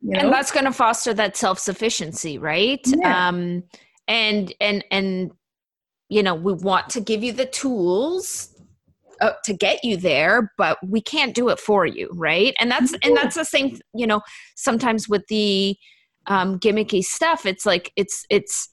You know? And that's going to foster that self-sufficiency, right? Yeah. Um, and, and, and, you know, we want to give you the tools uh, to get you there but we can't do it for you right? And that's and that's the same you know sometimes with the um, gimmicky stuff it's like it's it's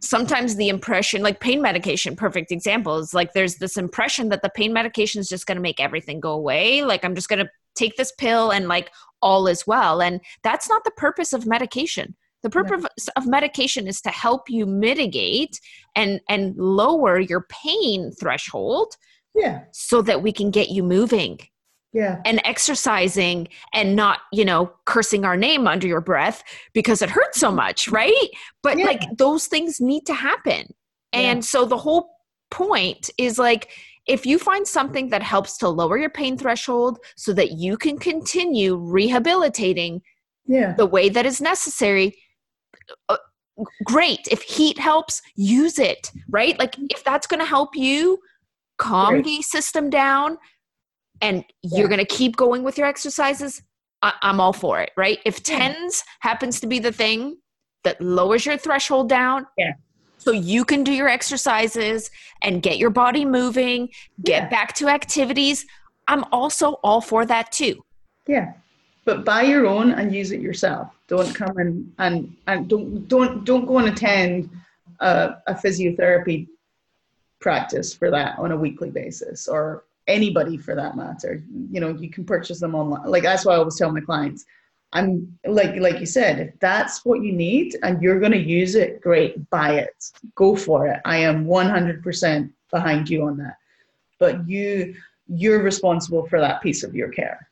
sometimes the impression like pain medication perfect example is like there's this impression that the pain medication is just going to make everything go away. Like i'm just going to take this pill and like all is well. And that's not the purpose of medication the purpose right. of medication is to help you mitigate and and lower your pain threshold yeah. So that we can get you moving. Yeah. And exercising and not, you know, cursing our name under your breath because it hurts so much, right? But yeah. like those things need to happen. And yeah. so the whole point is like if you find something that helps to lower your pain threshold so that you can continue rehabilitating yeah. the way that is necessary uh, great. If heat helps use it right? Like if that's going to help you calm right. the system down and yeah. you're going to keep going with your exercises I- am all for it right? If TENS happens to be the thing that lowers your threshold down yeah. so you can do your exercises and get your body moving get yeah. back to activities i'm also all for that too. Yeah but buy your own and use it yourself. Don't come and and, and don't don't don't go and attend a, a physiotherapy practice for that on a weekly basis or anybody for that matter. You know you can purchase them online. Like that's why i always tell my clients i'm like like you said if that's what you need and you're going to use it great buy it. Go for it. I am 100% behind you on that. But you you're responsible for that piece of your care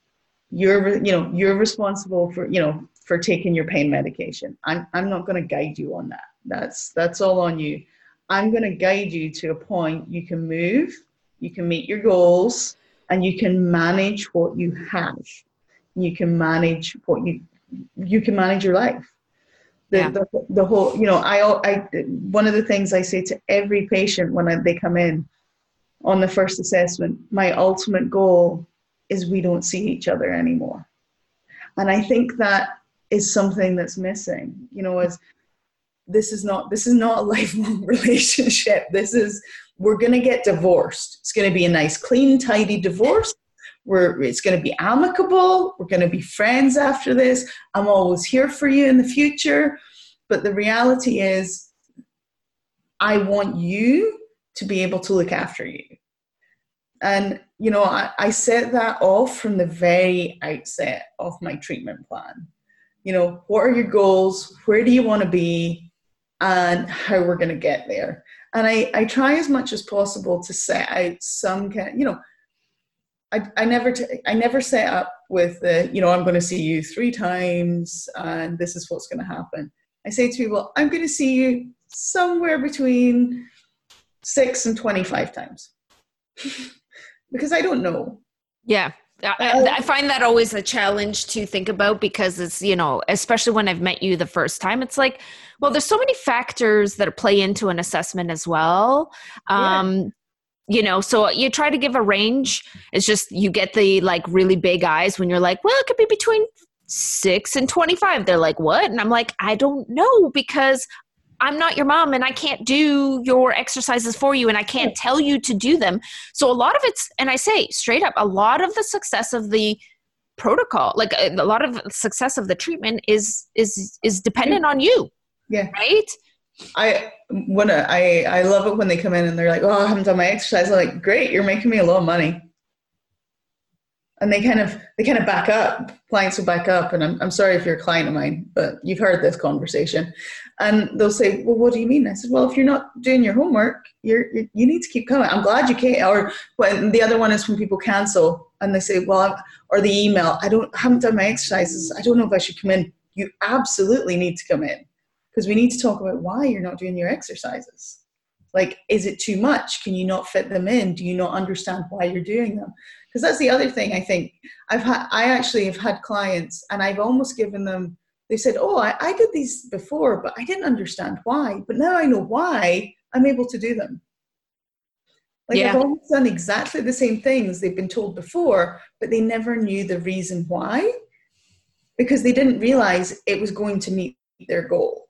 you're you know you're responsible for you know for taking your pain medication i'm, I'm not going to guide you on that that's that's all on you I'm going to guide you to a point you can move, you can meet your goals, and you can manage what you have. You can manage what you you can manage your life. The, yeah. the, the whole you know I, I one of the things I say to every patient when I, they come in on the first assessment, my ultimate goal is we don't see each other anymore. And I think that is something that's missing. You know, as this is not this is not a lifelong relationship. This is we're to get divorced. It's to be a nice clean tidy divorce. We're it's going to be amicable. We're going to be friends after this. I'm always here for you in the future. But the reality is i want you to be able to look after you. And you know i, I set that off from the very outset of my treatment plan you know what are your goals where do you want to be and how we're going to get there. And I, I try as much as possible to set out some kind, you know, I, I never t- I never set up with the you know I'm going to see you three times and this is what's going to happen. I say to people I'm going to see you somewhere between six and twenty five times because I don't know. Yeah, I, I, find that always a challenge to think about because it's you know especially when i've met you the first time it's like well there's so many factors that play into an assessment as well. Um yeah. you know so you try to give a range. It's just you get the like really big eyes when you're like well it could be between 6 and 25 they're like what? And i'm like i don't know because I'm not your mom and I can't do your exercises for you and I can't tell you to do them. So a lot of it's, and I say straight up, a lot of the success of the protocol, like a, a lot of success of the treatment is, is, is dependent on you. Yeah. Right. I when I I love it when they come in and they're like, "Oh, I haven't done my exercise." I'm like, "Great, you're making me a lot of money." and they kind of they kind of back up clients will back up and I'm, I'm sorry if you're a client of mine but you've heard this conversation and they'll say well what do you mean? I said well if you're not doing your homework you're, you you need to keep coming. I'm glad you came or when the other one is when people cancel and they say well or the email i don't I haven't done my exercises. I don't know if i should come in. You absolutely need to come in because we need to talk about why you're not doing your exercises. Like is it too much? Can you not fit them in? Do you not understand why you're doing them? Because that's the other thing i think. I've had i actually have had clients and i've almost given them they said oh I, I did these before but i didn't understand why but now i know why i'm able to do them like yeah. almost done exactly the same things they've been told before but they never knew the reason why because they didn't realize it was going to meet their goal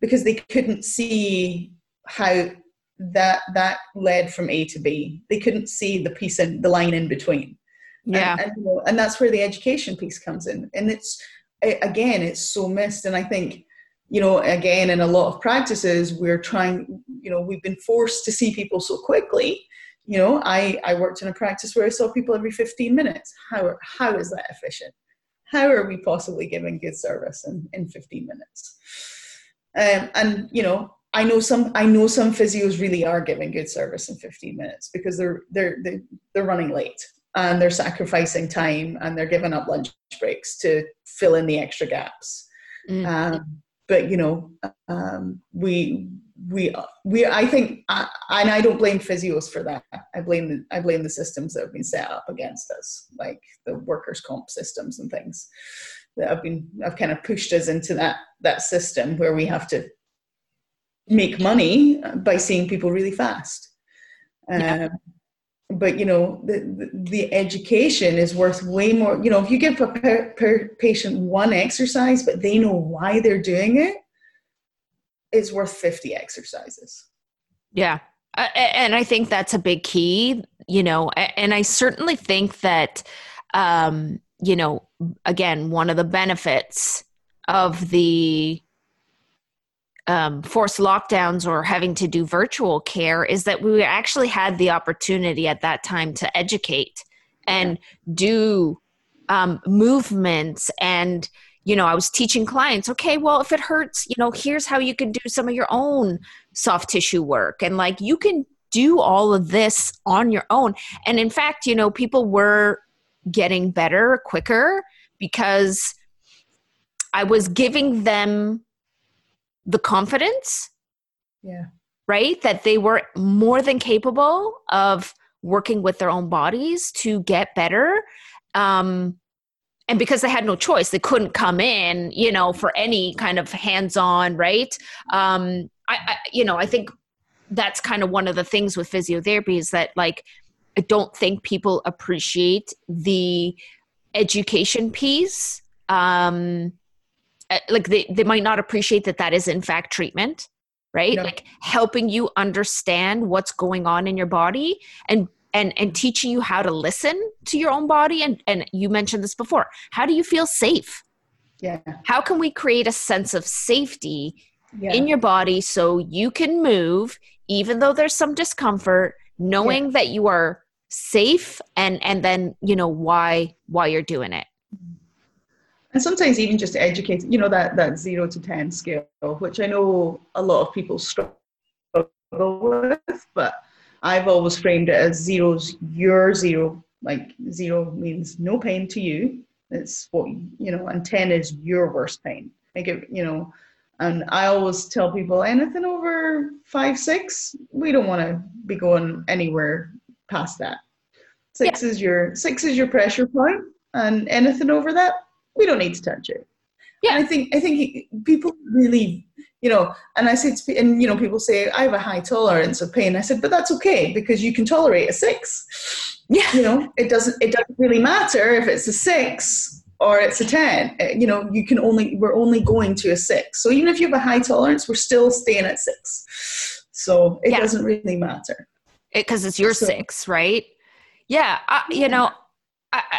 because they couldn't see how that that led from A to B. They couldn't see the piece in the line in between. Yeah, and, and, you know, and that's where the education piece comes in. And it's again, it's so missed. And I think you know, again, in a lot of practices, we're trying. You know, we've been forced to see people so quickly. You know, I I worked in a practice where I saw people every 15 minutes. How how is that efficient? How are we possibly giving good service in in 15 minutes? Um, and you know, I know some I know some physios really are giving good service in 15 minutes because they're they're they're, they're running late and they're sacrificing time and they're giving up lunch breaks to fill in the extra gaps. Mm. Um, but you know, um, we we we I think I, and I don't blame physios for that. I blame the I blame the systems that have been set up against us, like the workers' comp systems and things that have been I've kind of pushed us into that that system where we have to make money by seeing people really fast. Yeah. But you know the, the, education is worth way more. You know, if you give a per, per patient one exercise, but they know why they're doing it, it's worth fifty exercises. Yeah, uh, and I think that's a big key. You know, and I certainly think that, um, you know, again, one of the benefits of the um, forced lockdowns or having to do virtual care is that we actually had the opportunity at that time to educate and do um, movements and you know i was teaching clients okay well if it hurts you know here's how you can do some of your own soft tissue work and like you can do all of this on your own. And in fact you know people were getting better quicker because i was giving them the confidence yeah. right that they were more than capable of working with their own bodies to get better um and because they had no choice they couldn't come in you know for any kind of hands-on right? Um I, I you know i think that's kind of one of the things with physiotherapy is that like i don't think people appreciate the education piece um Uh, like they, they might not appreciate that that is in fact treatment right? No. like helping you understand what's going on in your body and and and teaching you how to listen to your own body. And and you mentioned this before. How do you feel safe? Yeah. How can we create a sense of safety yeah. in your body so you can move even though there's some discomfort knowing yeah. that you are safe and and then you know why why you're doing it mm-hmm. And sometimes even just educate you know that that zero to ten scale which i know a lot of people struggle with but i've always framed it as zero's your zero. Like zero means no pain to you. It's what you know and 10 is your worst pain. Like it you know and i always tell people anything over five six we don't want to be going anywhere past that. Six yeah. is your six is your pressure point and anything over that we don't need to touch it. Yeah, and I think I think people really, you know, and I said, and you know, people say I have a high tolerance of pain. I said, but that's okay because you can tolerate a six. Yeah, you know, it doesn't it doesn't really matter if it's a six or it's a 10 uh, you know you can only we're only going to a 6 so even if you have a high tolerance we're still staying at 6 so it yeah. doesn't really matter because it, it's your so, 6 right yeah I, you know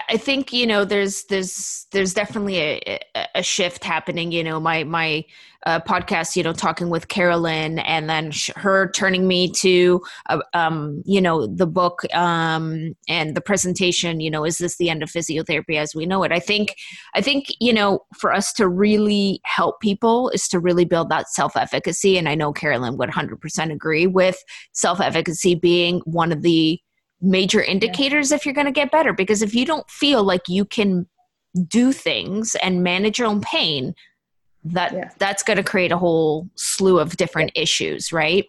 I, think you know there's there's there's definitely a, a shift happening. You know, my my uh, podcast, you know, talking with Carolyn, and then sh- her turning me to, uh, um, you know, the book um, and the presentation. You know, is this the end of physiotherapy as we know it? I think I think you know for us to really help people is to really build that self efficacy, and I know Carolyn would 100% agree with self efficacy being one of the major indicators yeah. if you're going to get better because if you don't feel like you can do things and manage your own pain that yeah. that's going to create a whole slew of different yeah. issues right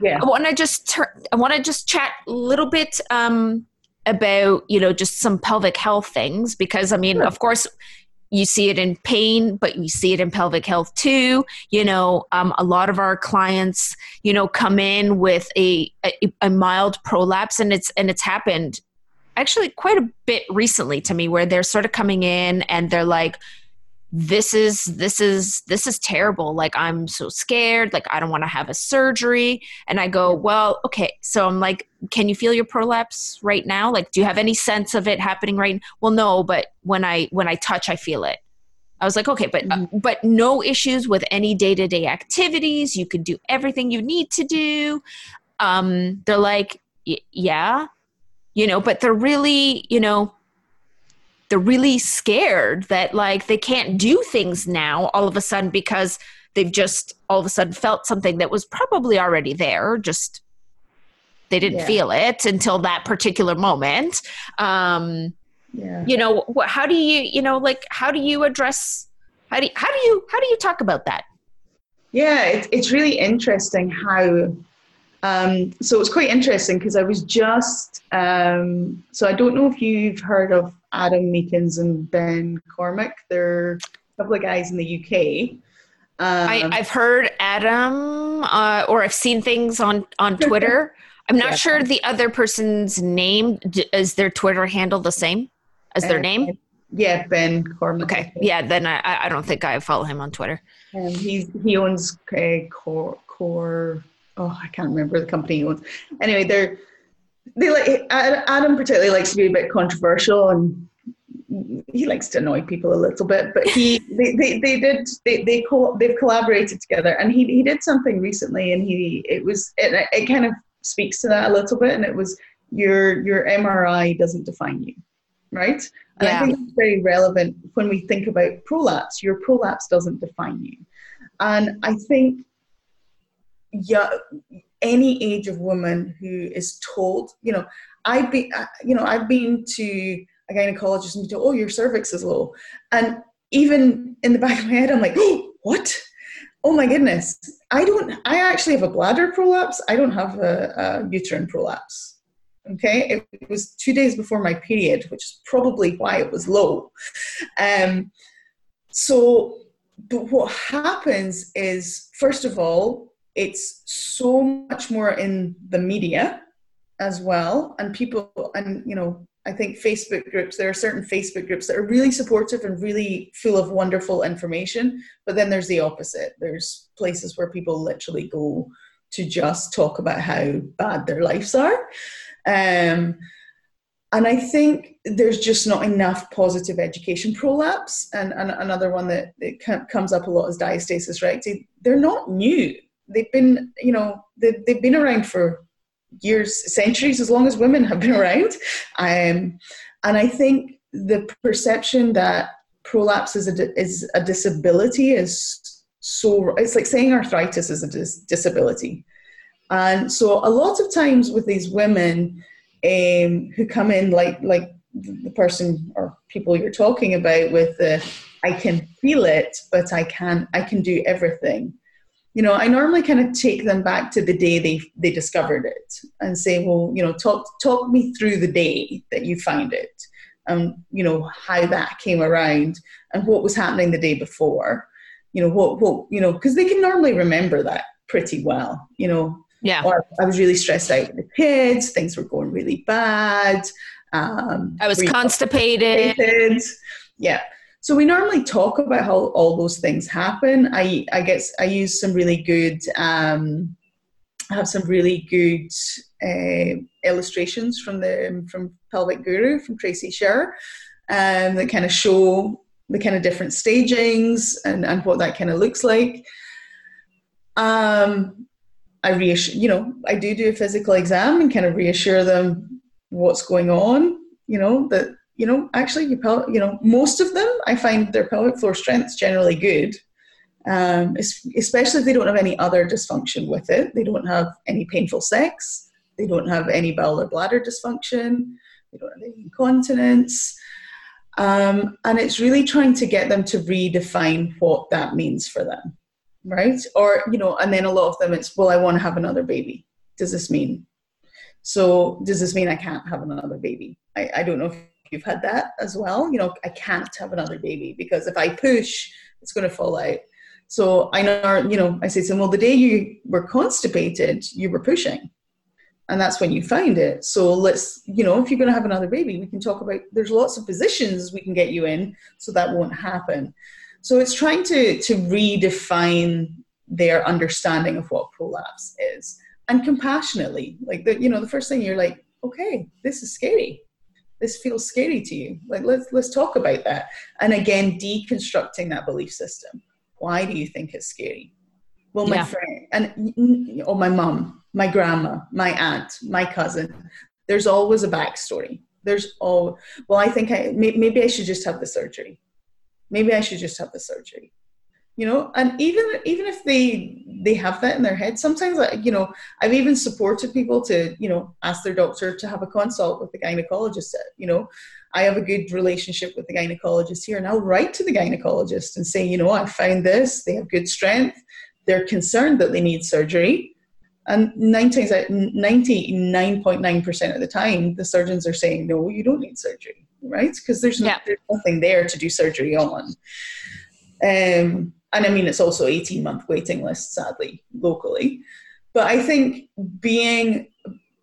yeah i want to just turn i want to just chat a little bit um about you know just some pelvic health things because i mean sure. of course you see it in pain but you see it in pelvic health too. You know um, a lot of our clients you know come in with a, a, a mild prolapse and it's and it's happened actually quite a bit recently to me where they're sort of coming in and they're like this is this is this is terrible. Like i'm so scared. Like i don't want to have a surgery. And i go well okay. So i'm like can you feel your prolapse right now? Like do you have any sense of it happening right well no but when i when i touch i feel it. I was like okay but uh, mm-hmm. but no issues with any day-to-day activities. You can do everything you need to do. Um they're like yeah. You know but they're really you know they're really scared that like they can't do things now all of a sudden because they've just all of a sudden felt something that was probably already there just they didn't yeah. feel it until that particular moment um yeah. you know what how do you you know like how do you address how do you, how do you how do you talk about that yeah it's, it's really interesting how um, so it's quite interesting because I was just um, so I don't know if you've heard of Adam Meakins and Ben Cormack. They're a couple of guys in the UK. Um, I, have heard Adam, uh, or I've seen things on on Twitter. I'm not yeah. sure the other person's name. Is their Twitter handle the same as their uh, name? Yeah, Ben Cormack. Okay, yeah. Then I, I don't think I follow him on Twitter. Um, he's he owns uh, Core Core. Oh, I can't remember the company he owns. Anyway, they're they like Adam particularly likes to be a bit controversial and he likes to annoy people a little bit. But he they, they, they did they they co- they've collaborated together and he he did something recently and he it was it, it kind of speaks to that a little bit and it was your your MRI doesn't define you, right? And yeah. I think it's very relevant when we think about prolapse. Your prolapse doesn't define you, and I think yeah any age of woman who is told, you know, I've been, uh, you know, I've been to a gynecologist and be told, oh, your cervix is low. And even in the back of my head, I'm like, oh, what? Oh my goodness. I don't, I actually have a bladder prolapse. I don't have a, a uterine prolapse. Okay. It was two days before my period, which is probably why it was low. Um, so, but what happens is, first of all, it's so much more in the media as well. And people and you know i think facebook groups there are certain facebook groups that are really supportive and really full of wonderful information but then there's the opposite. There's places where people literally go to just talk about how bad their lives are. Um, and i think there's just not enough positive education prolapse. And, and another one that it comes up a lot is diastasis recti they're not new they've been, you know, they've, they've been around for years, centuries, as long as women have been around. Um, and I think the perception that prolapse is a, is a disability is so, it's like saying arthritis is a dis- disability. And so a lot of times with these women um, who come in like, like the person or people you're talking about with the, I can feel it, but I can I can do everything you know, I normally kind of take them back to the day they they discovered it and say, well, you know, talk talk me through the day that you found it, and you know how that came around and what was happening the day before, you know what what you know because they can normally remember that pretty well, you know. Yeah. Or I was really stressed out with the kids. Things were going really bad. Um, I was constipated. constipated. Yeah. So we normally talk about how all those things happen. I I guess I use some really good um, I have some really good uh, illustrations from the from Pelvic Guru from Tracy Sher um, that kind of show the kind of different stagings and, and what that kind of looks like. Um, I reassure, you know, I do do a physical exam and kind of reassure them what's going on. You know that you know actually you pel- you know most of them I find their pelvic floor strength generally good, um, especially if they don't have any other dysfunction with it. They don't have any painful sex. They don't have any bowel or bladder dysfunction. They don't have any incontinence. Um, and it's really trying to get them to redefine what that means for them, right? Or, you know, and then a lot of them it's, well, I want to have another baby. Does this mean? So, does this mean I can't have another baby? I, I don't know if you've had that as well. You know, I can't have another baby because if I push, it's going to fall out. So I know, you know, I say to them, well, the day you were constipated, you were pushing and that's when you find it so let's you know if you're going to have another baby we can talk about there's lots of positions we can get you in so that won't happen so it's trying to to redefine their understanding of what prolapse is and compassionately like the you know the first thing you're like okay this is scary this feels scary to you like let's let's talk about that and again deconstructing that belief system why do you think it's scary well my yeah. friend and or my mom my grandma, my aunt, my cousin. There's always a backstory. There's all, well, I think I, maybe I should just have the surgery. Maybe I should just have the surgery. You know, and even even if they they have that in their head, sometimes you know I've even supported people to you know ask their doctor to have a consult with the gynecologist. You know, I have a good relationship with the gynecologist here, and I'll write to the gynecologist and say, you know, I found this. They have good strength. They're concerned that they need surgery and nine times out, 99.9% of the time, the surgeons are saying, no, you don't need surgery, right? Because there's, yeah. there's nothing there to do surgery on. Um, and I mean, it's also 18 month waiting list, sadly, locally. But I think being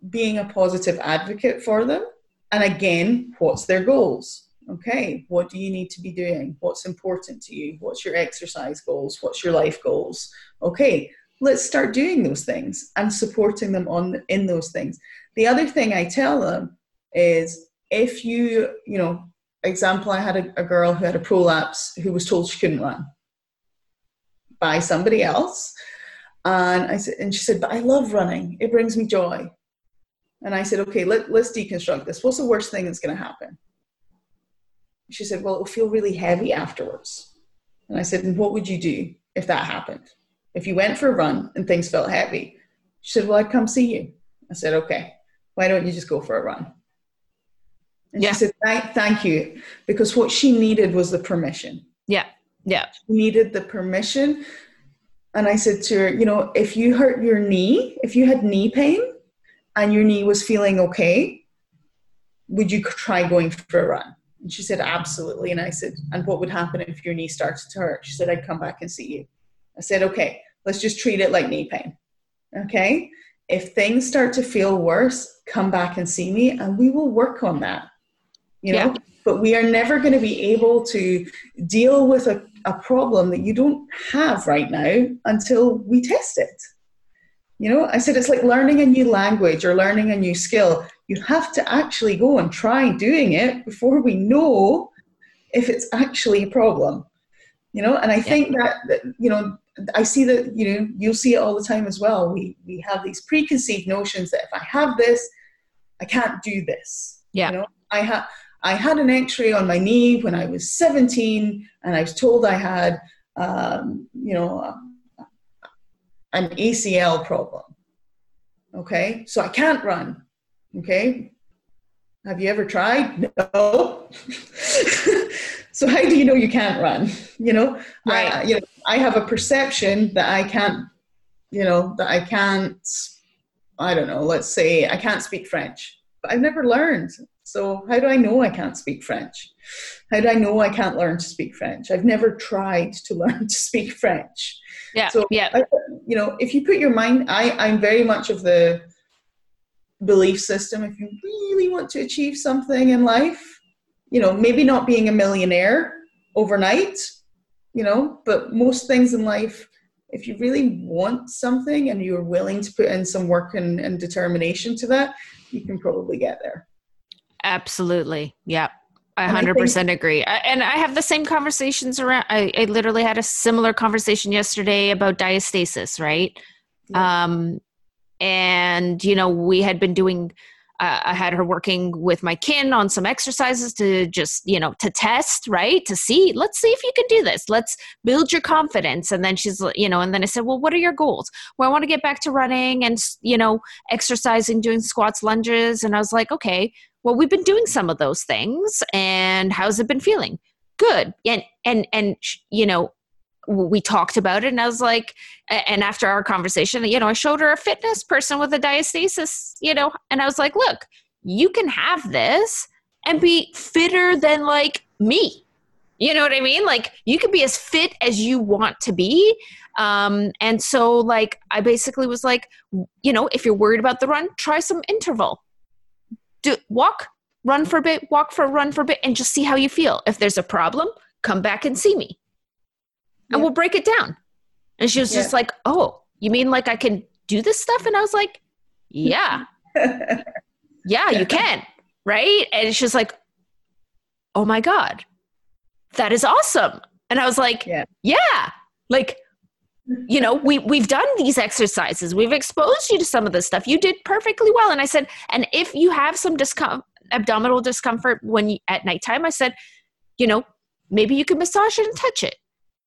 being a positive advocate for them, and again, what's their goals? Okay, what do you need to be doing? What's important to you? What's your exercise goals? What's your life goals? Okay, let's start doing those things and supporting them on in those things the other thing i tell them is if you you know example i had a, a girl who had a prolapse who was told she couldn't run by somebody else and i said and she said but i love running it brings me joy and i said okay let, let's deconstruct this what's the worst thing that's going to happen she said well it will feel really heavy afterwards and i said and what would you do if that happened if you went for a run and things felt heavy, she said, Well, I'd come see you. I said, Okay, why don't you just go for a run? And yeah. she said, thank, thank you. Because what she needed was the permission. Yeah. Yeah. She needed the permission. And I said to her, you know, if you hurt your knee, if you had knee pain and your knee was feeling okay, would you try going for a run? And she said, absolutely. And I said, and what would happen if your knee started to hurt? She said, I'd come back and see you. I said, okay, let's just treat it like knee pain. Okay. If things start to feel worse, come back and see me and we will work on that. You know, yeah. but we are never going to be able to deal with a, a problem that you don't have right now until we test it. You know, I said it's like learning a new language or learning a new skill. You have to actually go and try doing it before we know if it's actually a problem. You know and i think that, that, you know i see that you know you'll see it all the time as well. We we have these preconceived notions that if i have this i can't do this. Yeah. You know i had i had an x-ray on my knee when i was 17 and i was told i had um, you know an acl problem okay so i can't run okay have you ever tried no So how do you know you can't run? You know, right. I, you know, I have a perception that I can't, you know, that I can't. I don't know. Let's say I can't speak French, but I've never learned. So how do I know I can't speak French? How do I know I can't learn to speak French? I've never tried to learn to speak French. Yeah. So yeah. I, you know, if you put your mind, I I'm very much of the belief system. If you really want to achieve something in life, you know, maybe not being a millionaire overnight, you know, but most things in life, if you really want something and you're willing to put in some work and, and determination to that, you can probably get there. Absolutely. Yep. I hundred percent agree. I, and I have the same conversations around. I, I, literally had a similar conversation yesterday about diastasis, right? Yeah. Um, and you know, we had been doing uh, I had her working with my kin on some exercises to just, you know, to test, right? To see, let's see if you can do this. Let's build your confidence. And then she's, you know, and then I said, well, what are your goals? Well, I want to get back to running and, you know, exercising, doing squats, lunges. And I was like, okay, well, we've been doing some of those things. And how's it been feeling? Good. And, and, and, you know, we talked about it and I was like and after our conversation you know I showed her a fitness person with a diastasis you know and I was like look you can have this and be fitter than like me you know what I mean like you can be as fit as you want to be um and so like I basically was like you know if you're worried about the run try some interval do walk run for a bit walk for a run for a bit and just see how you feel if there's a problem come back and see me and yeah. we'll break it down. And she was yeah. just like, Oh, you mean like I can do this stuff? And I was like, Yeah. yeah, you can. Right. And she's like, Oh my God, that is awesome. And I was like, Yeah. yeah. Like, you know, we we've done these exercises. We've exposed you to some of this stuff. You did perfectly well. And I said, and if you have some discom- abdominal discomfort when you at nighttime, I said, you know, maybe you can massage it and touch it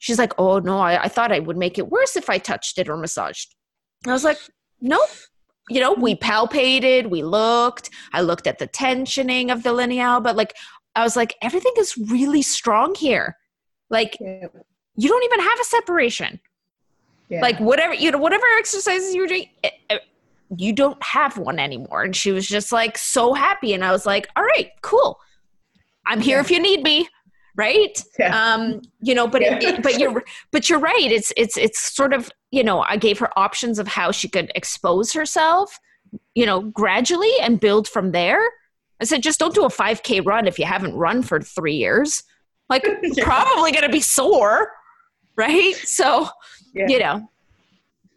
she's like, oh no, I, I thought I would make it worse if I touched it or massaged. I was like, nope. You know, we palpated, we looked, I looked at the tensioning of the linea alba like, I was like, everything is really strong here. Like, you don't even have a separation. Yeah. Like, whatever, you know, whatever exercises you were doing, it, it, you don't have one anymore. And she was just like so happy. And I was like, all right, cool. I'm here yeah. if you need me right yeah. um you know but yeah. it, but you're but you're right it's it's it's sort of you know i gave her options of how she could expose herself you know gradually and build from there i said just don't do a 5k run if you haven't run for 3 years like probably going to be sore right so you know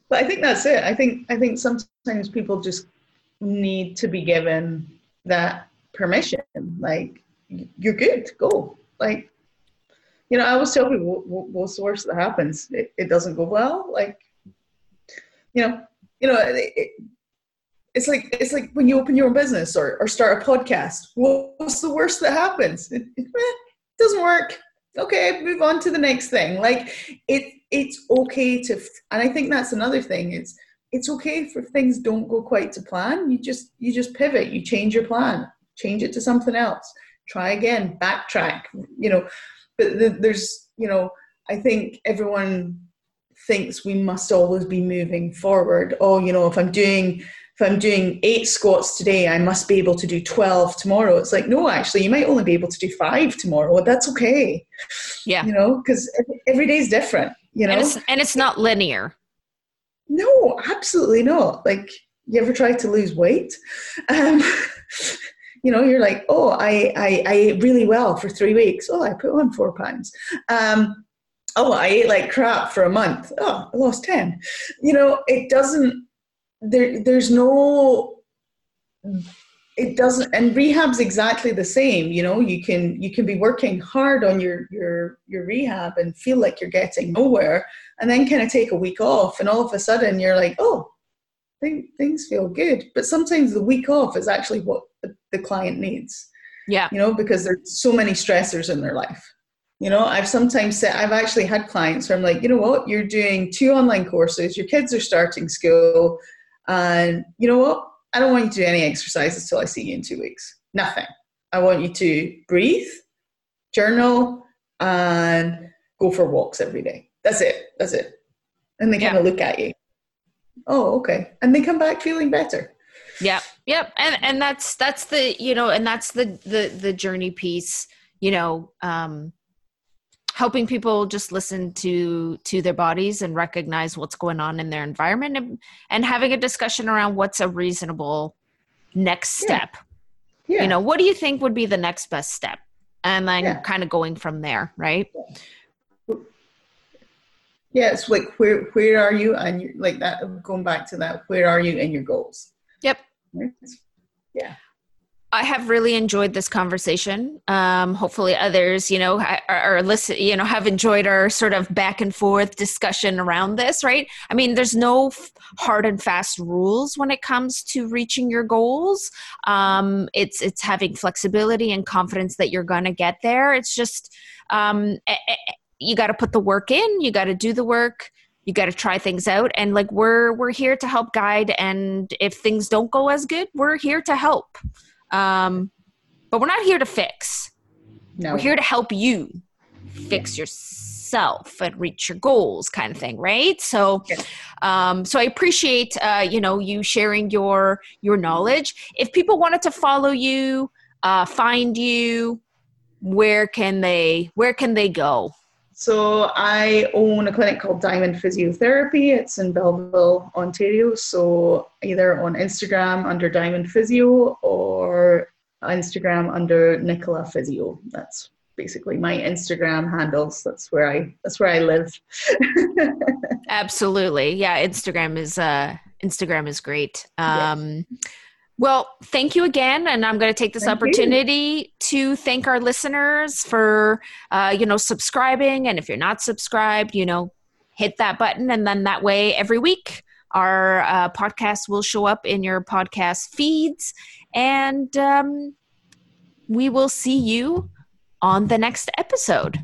but i think that's it i think i think sometimes people just need to be given that permission like you're good go like, you know, I always tell people, what's the worst that happens? It, it doesn't go well. Like, you know, you know, it, it, it's like it's like when you open your own business or, or start a podcast. What's the worst that happens? It, doesn't work. Okay, move on to the next thing. Like it, it's okay to, and I think that's another thing. It's it's okay if things don't go quite to plan. You just you just pivot. You change your plan. Change it to something else try again, backtrack, you know. But the, there's, you know, I think everyone thinks we must always be moving forward. Oh, you know, if I'm doing if I'm doing eight squats today, I must be able to do 12 tomorrow. It's like, no, actually, you might only be able to do five tomorrow. That's okay. Yeah. You know, because every day is different, you know. And it's, and it's not linear. No, absolutely not. Like, you ever try to lose weight? Um, you know you're like oh I, I i ate really well for three weeks oh i put on four pounds um oh i ate like crap for a month oh i lost 10 you know it doesn't there there's no it doesn't and rehab's exactly the same you know you can you can be working hard on your your your rehab and feel like you're getting nowhere and then kind of take a week off and all of a sudden you're like oh things feel good but sometimes the week off is actually what the, the client needs. Yeah. You know, because there's so many stressors in their life. You know, I've sometimes said, I've actually had clients where I'm like, you know what, you're doing two online courses, your kids are starting school, and you know what, I don't want you to do any exercises till I see you in two weeks. Nothing. I want you to breathe, journal, and go for walks every day. That's it. That's it. And they yeah. kind of look at you. Oh, okay. And they come back feeling better. Yep. Yep. And and that's that's the you know and that's the the the journey piece. You know, um, helping people just listen to to their bodies and recognize what's going on in their environment and, and having a discussion around what's a reasonable next step. Yeah. yeah. You know, what do you think would be the next best step? And then yeah. kind of going from there, right? Yeah, it's like where where are you and like that going back to that, where are you in your goals? Yep. Yeah. I have really enjoyed this conversation. Um, hopefully, others, you know, are, are listen, you know, have enjoyed our sort of back and forth discussion around this. Right? I mean, there's no f- hard and fast rules when it comes to reaching your goals. Um, it's it's having flexibility and confidence that you're going to get there. It's just um, you got to put the work in. You got to do the work you got to try things out and like we're we're here to help guide and if things don't go as good we're here to help um, but we're not here to fix. No. We're here to help you fix yourself and reach your goals, kind of thing, right? So, um, so I appreciate uh, you know you sharing your your knowledge. If people wanted to follow you, uh, find you, where can they where can they go? So I own a clinic called Diamond Physiotherapy. It's in Belleville, Ontario. So either on Instagram under Diamond Physio or Instagram under Nicola Physio. That's basically my Instagram handles. That's where I that's where I live. Absolutely. Yeah, Instagram is uh Instagram is great. Um yes. Well, thank you again, and I'm going to take this thank opportunity you. to thank our listeners for, uh, you know, subscribing. And if you're not subscribed, you know, hit that button, and then that way, every week, our uh, podcast will show up in your podcast feeds, and um, we will see you on the next episode.